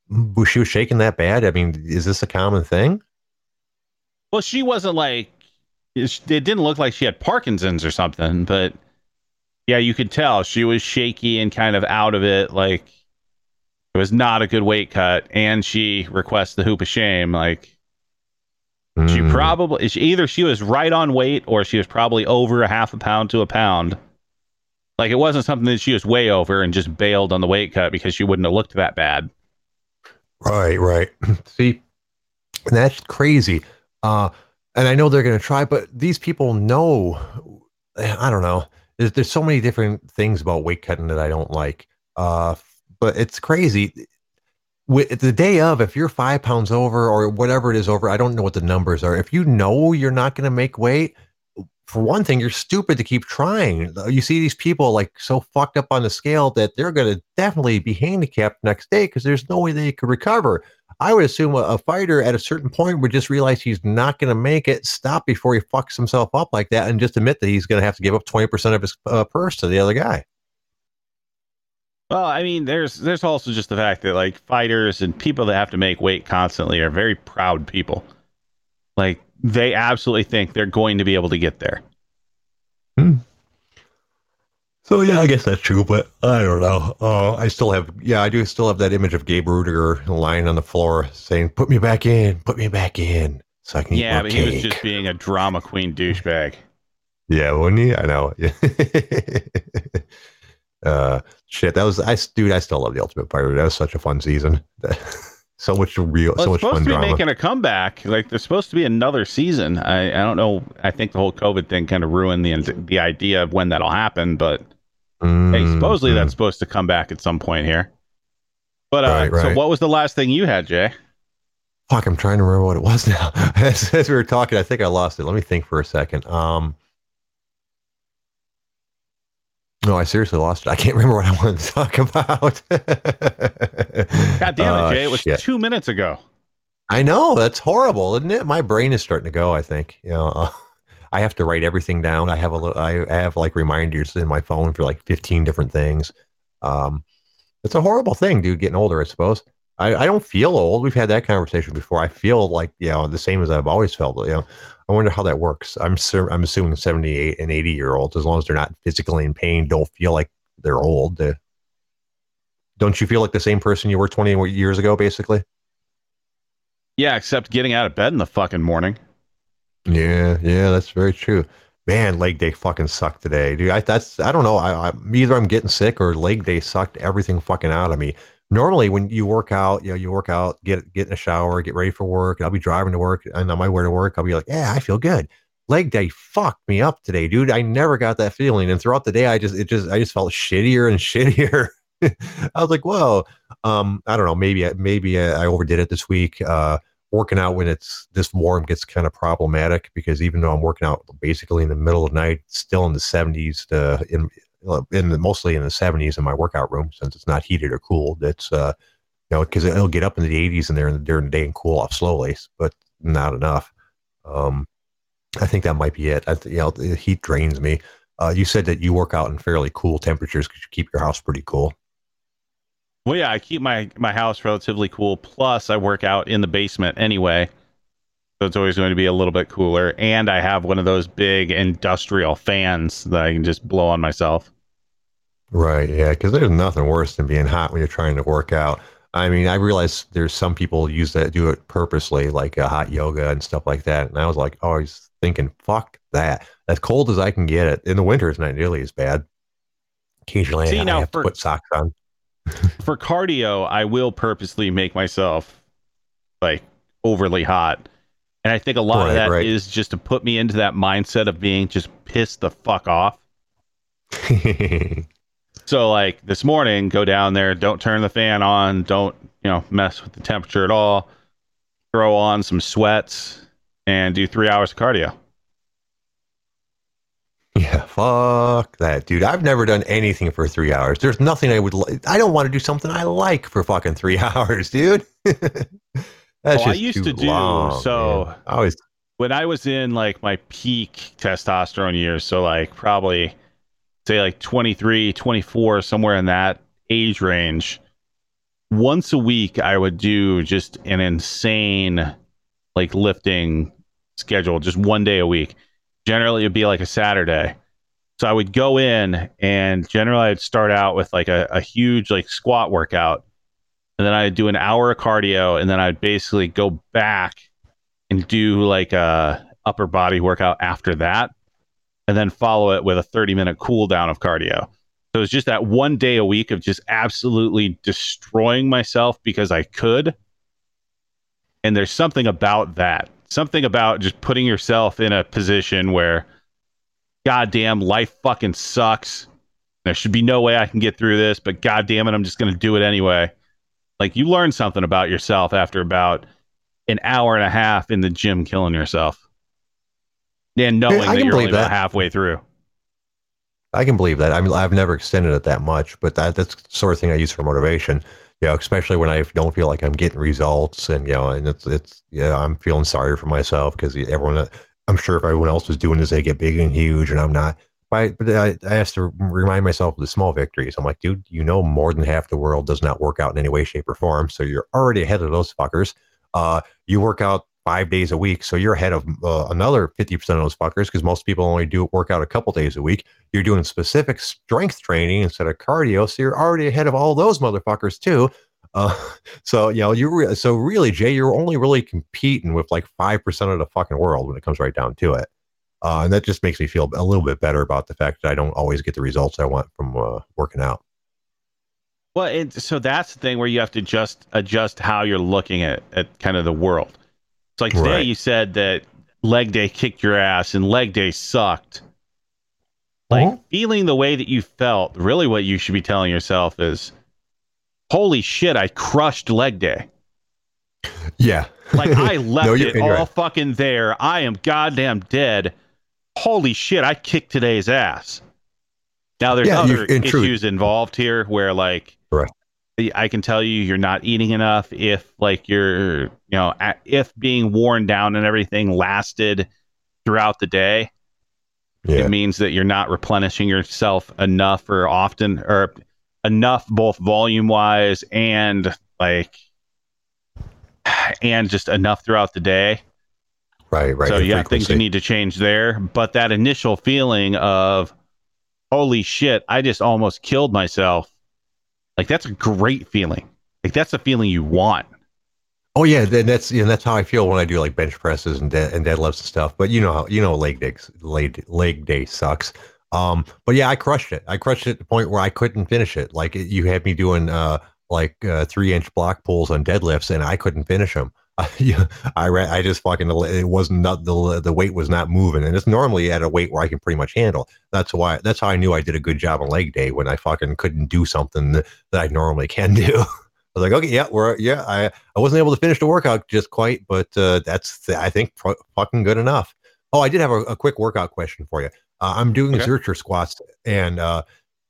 was she was shaking that bad? I mean, is this a common thing? Well, she wasn't like it didn't look like she had Parkinson's or something, but yeah, you could tell she was shaky and kind of out of it. Like it was not a good weight cut, and she requests the hoop of shame. Like mm. she hmm. probably either she was right on weight or she was probably over a half a pound to a pound. Like it wasn't something that she was way over and just bailed on the weight cut because she wouldn't have looked that bad. Right, right. <clears throat> See, that's crazy. Uh, and I know they're going to try, but these people know. I don't know. There's, there's so many different things about weight cutting that I don't like. Uh, but it's crazy. With the day of, if you're five pounds over or whatever it is over, I don't know what the numbers are. If you know you're not going to make weight, for one thing, you're stupid to keep trying. You see these people like so fucked up on the scale that they're going to definitely be handicapped next day because there's no way they could recover. I would assume a, a, fighter at a certain point would just realize he's not going to make it, stop before he fucks himself up like that, and just admit that he's going to have to give up 20% of his uh, purse to the other guy. Well, I mean, there's there's also just the fact that like fighters and people that have to make weight constantly are very proud people. Like they absolutely think they're going to be able to get there. Hmm. So yeah, I guess that's true, but I don't know. Uh, I still have, yeah, I do still have that image of Gabe Ruediger lying on the floor saying, "Put me back in, put me back in, so I can yeah, but cake. he was just being a drama queen douchebag. Yeah, wouldn't he? I know. <laughs> uh, shit, that was I, dude. I still love the Ultimate Fighter. That was such a fun season. <laughs> so much real, well, so much supposed fun to be drama. making a comeback. Like there's supposed to be another season. I, I don't know. I think the whole COVID thing kind of ruined the the idea of when that'll happen. But mm, hey, supposedly mm. that's supposed to come back at some point here. But uh, right, right. so what was the last thing you had, Jay? Fuck, I'm trying to remember what it was <laughs> now. as, as we were talking, I think I lost it. Let me think for a second. Um, no, I seriously lost it. I can't remember what I wanted to talk <laughs> about. God damn it, uh, Jay! It was two minutes ago. I know that's horrible, isn't it? My brain is starting to go. I think you know. Uh, I have to write everything down. I have a little. I have like reminders in my phone for like fifteen different things. Um, it's a horrible thing, dude. Getting older, I suppose. I, I don't feel old. We've had that conversation before. I feel like you know the same as I've always felt. You know, I wonder how that works. I'm sur- I'm assuming 78 and 80 year olds, as long as they're not physically in pain, don't feel like they're old. Don't you feel like the same person you were 20 years ago, basically? Yeah, except getting out of bed in the fucking morning. Yeah, yeah, that's very true. Man, leg day fucking sucked today, dude. I that's I don't know. I, I either I'm getting sick or leg day sucked everything fucking out of me normally when you work out, you know, you work out, get get in a shower, get ready for work. I'll be driving to work, and on my way to work, I'll be like, yeah, I feel good. Leg day fucked me up today, dude. I never got that feeling, and throughout the day, I just it just I just felt shittier and <laughs> shittier. I was like, whoa, um, I don't know, maybe maybe I overdid it this week. Uh, working out when it's this warm gets kind of problematic because even though I'm working out basically in the middle of the night, still in the 70s to in in the, mostly in the 70s in my workout room since it's not heated or cooled. It's uh, you know, because it'll get up in the 80s and there during the day and cool off slowly, but not enough. Um, I think that might be it. I, you know, the heat drains me. Uh, you said that you work out in fairly cool temperatures because you keep your house pretty cool. Well, yeah, I keep my my house relatively cool. Plus, I work out in the basement anyway, so it's always going to be a little bit cooler. And I have one of those big industrial fans that I can just blow on myself. Right. Yeah. Because there's nothing worse than being hot when you're trying to work out. I mean, I realize there's some people use that do it purposely, like uh, hot yoga and stuff like that. And I was like, always thinking, fuck that. As cold as I can get it in the winter, it's not nearly as bad. Occasionally, See, I, now, have for, to put socks on. <laughs> for cardio, I will purposely make myself like overly hot. And I think a lot right, of that right. is just to put me into that mindset of being just pissed the fuck off. <laughs> So like this morning, go down there, don't turn the fan on, don't, you know, mess with the temperature at all. throw on some sweats, and do three hours of cardio. Yeah, fuck that, dude. I've never done anything for three hours. There's nothing I would. Li- I don't want to do something I like for fucking three <laughs> hours, dude. <laughs> That's Oh, just I used too to do- long, so- man. I was when I was in like my peak testosterone years, so like probably say like 23, 24, somewhere in that age range, once a week I would do just an insane like lifting schedule, just one day a week. Generally it'd be like a Saturday. So I would go in and generally I'd start out with like a, a huge like squat workout. And then I'd do an hour of cardio and then I'd basically go back and do like a upper body workout after that and then follow it with a 30 minute cool down of cardio. So it's just that one day a week of just absolutely destroying myself because i could. And there's something about that something about just putting yourself in a position where goddamn life fucking sucks. There should be no way i can get through this but goddamn it i'm just going to do it anyway. Like you learn something about yourself after about an hour and a half in the gym killing yourself and knowing I that can you're only believe about that. halfway through. I can believe that. I mean, I've never extended it that much, but that that's the sort of thing I use for motivation. You know, especially when I don't feel like I'm getting results, and you know, and it's it's yeah, I'm feeling sorry for myself because everyone. I'm sure if everyone else was doing this, they get big and huge, and I'm not. But I, but I, I have to remind myself of the small victories. I'm like, dude, you know, more than half the world does not work out in any way, shape, or form. So you're already ahead of those fuckers. Uh, you work out five days a week, so you're ahead of uh, another 50% of those fuckers because most people only do work out a couple days a week. You're doing specific strength training instead of cardio, so you're already ahead of all those motherfuckers too. Uh, <laughs> so you know, you re- so really, Jay, you're only really competing with like five percent of the fucking world when it comes right down to it. Uh, and that just makes me feel a little bit better about the fact that I don't always get the results I want from uh, working out. Well, and so that's the thing where you have to just adjust how you're looking at, at kind of the world. It's like today Right. you said that leg day kicked your ass and leg day sucked. Like Mhm. feeling the way that you felt, really what you should be telling yourself is, holy shit, I crushed leg day. Yeah, Like I <laughs> left No, it all right. fucking there. I am goddamn dead. Holy shit, I kicked today's ass. Now there's Yeah, other in truth- issues involved here where like Correct. I can tell you you're not eating enough. If like you're you know if being worn down and everything lasted throughout the day yeah, it means that you're not replenishing yourself enough or often or enough both volume wise and like and just enough throughout the day. Right, right. so yeah things you need to change there. But that initial feeling of holy shit i just almost killed myself like that's a great feeling like that's a feeling you want Oh yeah, then that's and that's how I feel when I do like bench presses and dead and deadlifts and stuff. But you know how you know leg day leg leg day sucks. Um, but yeah, I crushed it. I crushed it at the point where I couldn't finish it. Like it, you had me doing uh like uh, three inch block pulls on deadlifts, and I couldn't finish them. I, <laughs> yeah, I ran, I just fucking it wasn't not the the weight was not moving, and it's normally at a weight where I can pretty much handle. That's why that's how I knew I did a good job on leg day when I fucking couldn't do something that, that I normally can do. <laughs> I was like, okay, yeah, we're yeah. I I wasn't able to finish the workout just quite, but uh, that's I think fu- fucking good enough. Oh, I did have a, a quick workout question for you. Uh, I'm doing Okay. Zercher squats, and uh,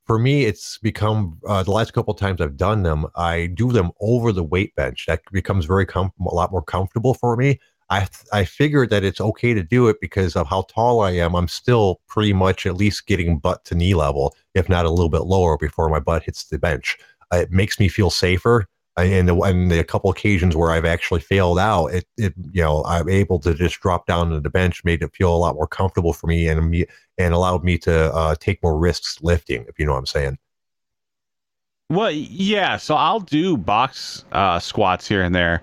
for me, it's become uh, the last couple times I've done them, I do them over the weight bench. That becomes very com- a lot more comfortable for me. I I figured that it's okay to do it because of how tall I am. I'm still pretty much at least getting butt to knee level, if not a little bit lower, before my butt hits the bench. Uh, it makes me feel safer. And the, and the couple occasions where I've actually failed out, it, it you know I'm able to just drop down to the bench, made it feel a lot more comfortable for me, and me and allowed me to uh, take more risks lifting. If you know what I'm saying. Well, yeah. So I'll do box uh, squats here and there,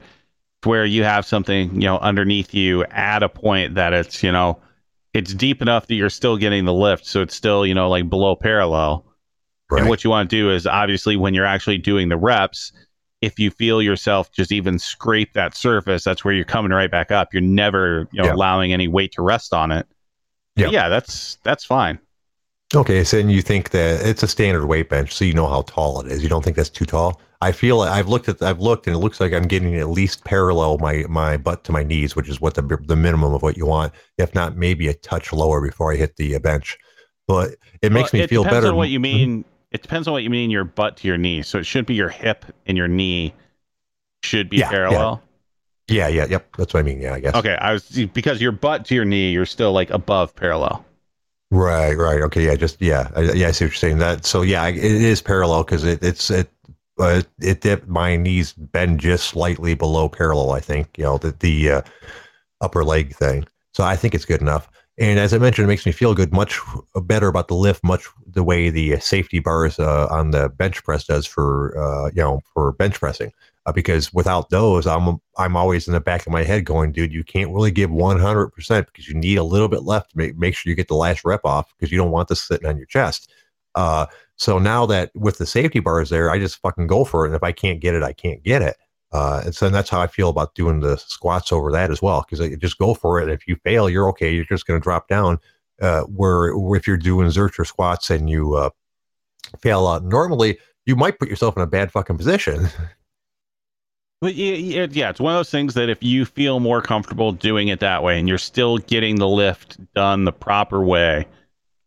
where you have something you know underneath you at a point that it's you know it's deep enough that you're still getting the lift, so it's still you know like below parallel. Right. And what you want to do is obviously when you're actually doing the reps, if you feel yourself just even scrape that surface, that's where you're coming right back up. You're never you know Yeah. allowing any weight to rest on it. Yeah. yeah, that's that's fine. Okay, so then you think that it's a standard weight bench, so you know how tall it is. You don't think that's too tall? I feel I've looked at I've looked and it looks like I'm getting at least parallel my my butt to my knees, which is what the the minimum of what you want. If not, maybe a touch lower before I hit the uh, bench. But it makes well, me it feel depends better. On what you Mhm. mean? It depends on what you mean. Your butt to your knee. So it should be your hip and your knee should be Yeah, yeah. parallel. Yeah, yeah, yep. That's what I mean. Yeah, I guess. Okay, I was because your butt to your knee, you're still like above parallel. Right, right. Okay, yeah, just yeah, I, yeah. I see what you're saying. That so yeah, it is parallel because it, it's it. Uh, it dip my knees bend just slightly below parallel. I think you know the the uh, upper leg thing. So I think it's good enough. And as I mentioned, it makes me feel good, much better about the lift, much the way the safety bars uh, on the bench press does for uh, you know for bench pressing. Uh, because without those, I'm I'm always in the back of my head going, dude, you can't really give 100 percent because you need a little bit left to make make sure you get the last rep off because you don't want this sitting on your chest. Uh, so now that with the safety bars there, I just fucking go for it, and if I can't get it, I can't get it. Uh, and so that's how I feel about doing the squats over that as well, because I just go for it. If you fail, you're okay. You're just going to drop down. Uh, where, if you're doing Zercher squats and you uh, fail out normally, you might put yourself in a bad fucking position. <laughs> But yeah, it's one of those things that if you feel more comfortable doing it that way and you're still getting the lift done the proper way,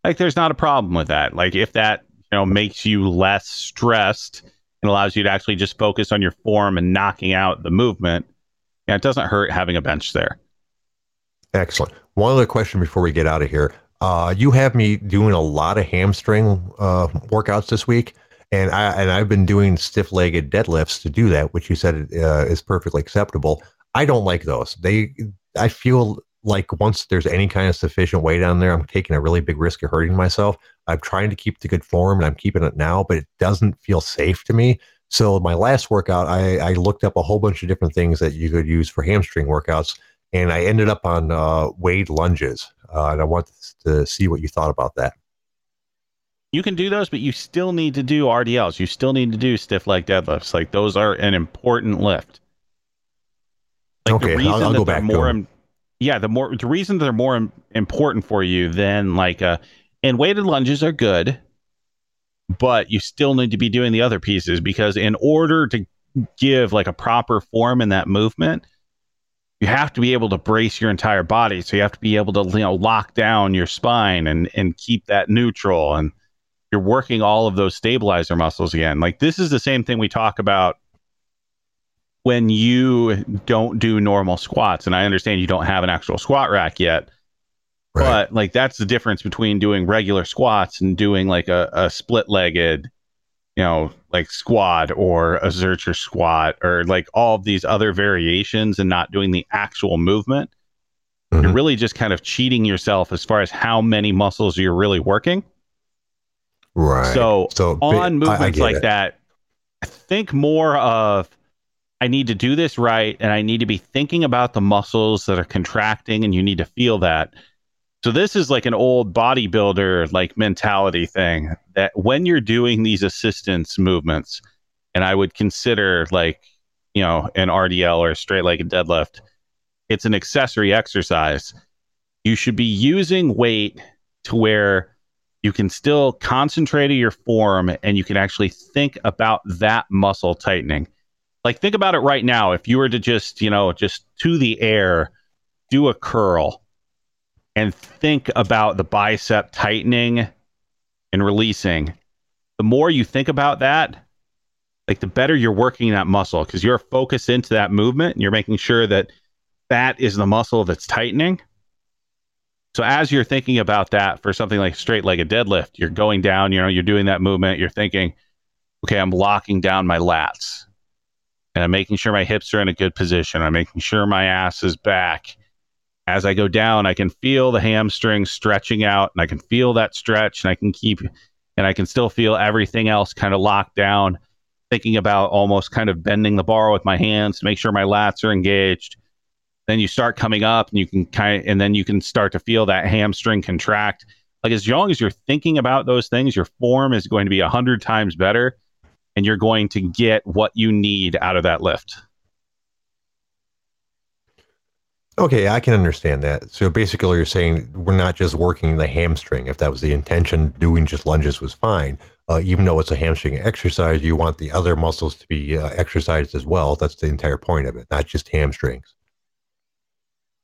like there's not a problem with that. Like if that you know makes you less stressed and allows you to actually just focus on your form and knocking out the movement, yeah, it doesn't hurt having a bench there. Excellent. One other question before we get out of here. Uh, you have me doing a lot of hamstring uh, workouts this week, and I and I've been doing stiff-legged deadlifts to do that, which you said uh, is perfectly acceptable. I don't like those. They, I feel like once there's any kind of sufficient weight on there, I'm taking a really big risk of hurting myself. I'm trying to keep the good form, and I'm keeping it now, but it doesn't feel safe to me. So my last workout, I, I looked up a whole bunch of different things that you could use for hamstring workouts, and I ended up on uh, weighted lunges. Uh, and I want to see what you thought about that. You can do those, but you still need to do RDLs. You still need to do stiff leg deadlifts. Like those are an important lift. Like Okay, the I'll- I'll that go they're back more, yeah, the more the reason they're more im- important for you than like uh, and weighted lunges are good, but you still need to be doing the other pieces because in order to give like a proper form in that movement, you have to be able to brace your entire body. So you have to be able to you know lock down your spine and and keep that neutral and you're working all of those stabilizer muscles again. Like this is the same thing we talk about when you don't do normal squats. And I understand you don't have an actual squat rack yet, but like that's the difference between doing regular squats and doing like a, a split legged, you know, like squat or a Zercher squat or like all of these other variations and not doing the actual movement. You're Mhm. really just kind of cheating yourself as far as how many muscles you're really working. right. So, so on I- I movements like it. that, I think more of I need to do this right and I need to be thinking about the muscles that are contracting and you need to feel that. So this is like an old bodybuilder like mentality thing that when you're doing these assistance movements and I would consider like, you know, an RDL or a straight legged deadlift, it's an accessory exercise. You should be using weight to where you can still concentrate on your form and you can actually think about that muscle tightening. Like think about it right now. If you were to just, you know, just to the air, do a curl and think about the bicep tightening and releasing. The more you think about that, like the better you're working that muscle because you're focused into that movement and you're making sure that that is the muscle that's tightening. So as you're thinking about that for something like straight legged deadlift, you're going down, you know, you're doing that movement, you're thinking, okay, I'm locking down my lats and I'm making sure my hips are in a good position. I'm making sure my ass is back. As I go down, I can feel the hamstring stretching out and I can feel that stretch and I can keep and I can still feel everything else kind of locked down, thinking about almost kind of bending the bar with my hands to make sure my lats are engaged then you start coming up and you can kind of, and then you can start to feel that hamstring contract like as long as you're thinking about those things your form is going to be a hundred times better and you're going to get what you need out of that lift Okay, I can understand that. So basically, you're saying we're not just working the hamstring. If that was the intention, doing just lunges was fine. Uh, even though it's a hamstring exercise, you want the other muscles to be uh, exercised as well. That's the entire point of it, not just hamstrings.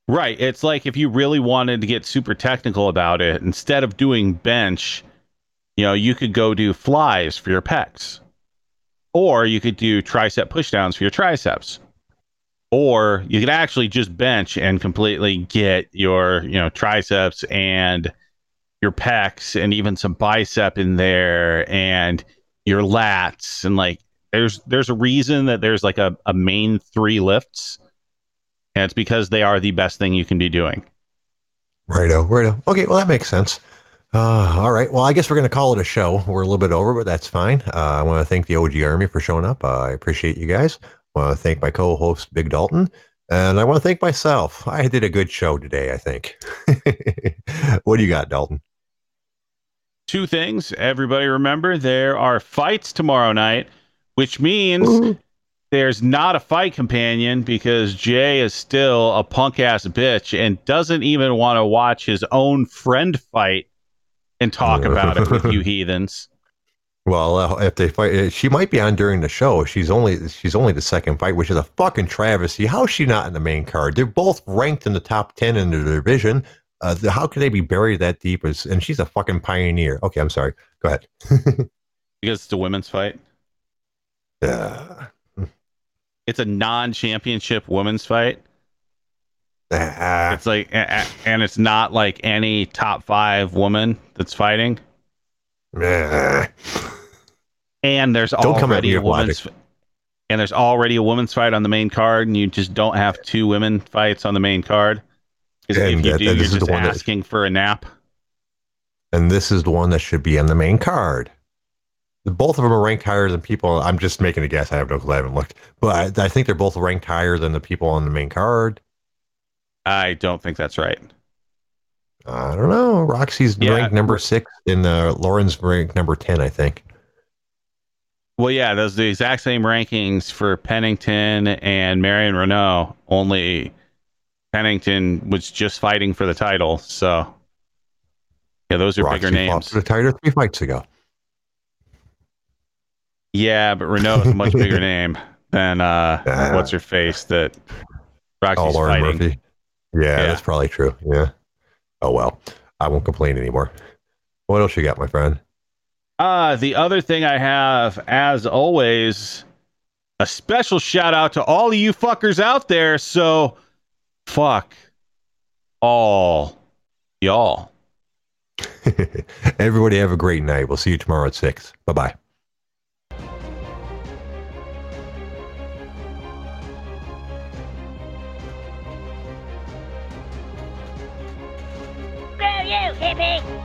Right. It's like if you really wanted to get super technical about it, instead of doing bench, you know, you could go do flies for your pecs, or you could do tricep pushdowns for your triceps. Or you could actually just bench and completely get your you know triceps and your pecs and even some bicep in there and your lats. And like there's there's a reason that there's like a, a main three lifts. And it's because they are the best thing you can be doing. Righto righto. Okay well that makes sense uh, all right well i guess we're going to call it a show we're a little bit over but that's fine uh, i want to thank the og army for showing up uh, i appreciate you guys I want to thank my co-host Big Dalton, and I want to thank myself. I did a good show today, I think. <laughs> what do you got, Dalton? Two things. Everybody remember there are fights tomorrow night, which means Ooh. there's not a fight companion because Jay is still a punk ass bitch and doesn't even want to watch his own friend fight and talk about it with you <laughs> heathens. Well, uh, if they fight, uh, she might be on during the show. She's only she's only the second fight, which is a fucking travesty. How is she not in the main card? They're both ranked in the top ten in the division. Uh, how could they be buried that deep? As, and she's a fucking pioneer. Okay, I'm sorry. Go ahead. <laughs> because it's a women's fight. Yeah. It's a non-championship women's fight. Uh, it's like, and it's not like any top five woman that's fighting. And there's don't already a women's and there's already a women's fight on the main card, and you just don't have two women fights on the main card. Because if you that, do, you're just asking that, for a nap. And this is the one that should be on the main card. Both of them are ranked higher than people. I'm just making a guess. I have no clue. I haven't looked, but I, I think they're both ranked higher than the people on the main card. I don't think that's right. I don't know. Roxy's yeah. ranked number six, and uh, Lauren's ranked number ten, I think. Well, yeah, those the exact same rankings for Pennington and Marion Reneau. Only Pennington was just fighting for the title, so yeah, those are Roxy bigger names. The title three fights ago. Yeah, but Reneau is a much <laughs> bigger name than uh, uh, what's her face that Roxy's oh, Lauren fighting. Murphy. Yeah, yeah, that's probably true. Yeah. Oh well, I won't complain anymore. What else you got, my friend? Uh, the other thing I have, as always, a special shout out to all of you fuckers out there. So, fuck all y'all. <laughs> Everybody have a great night. We'll see you tomorrow at 6. Bye bye. Hippie!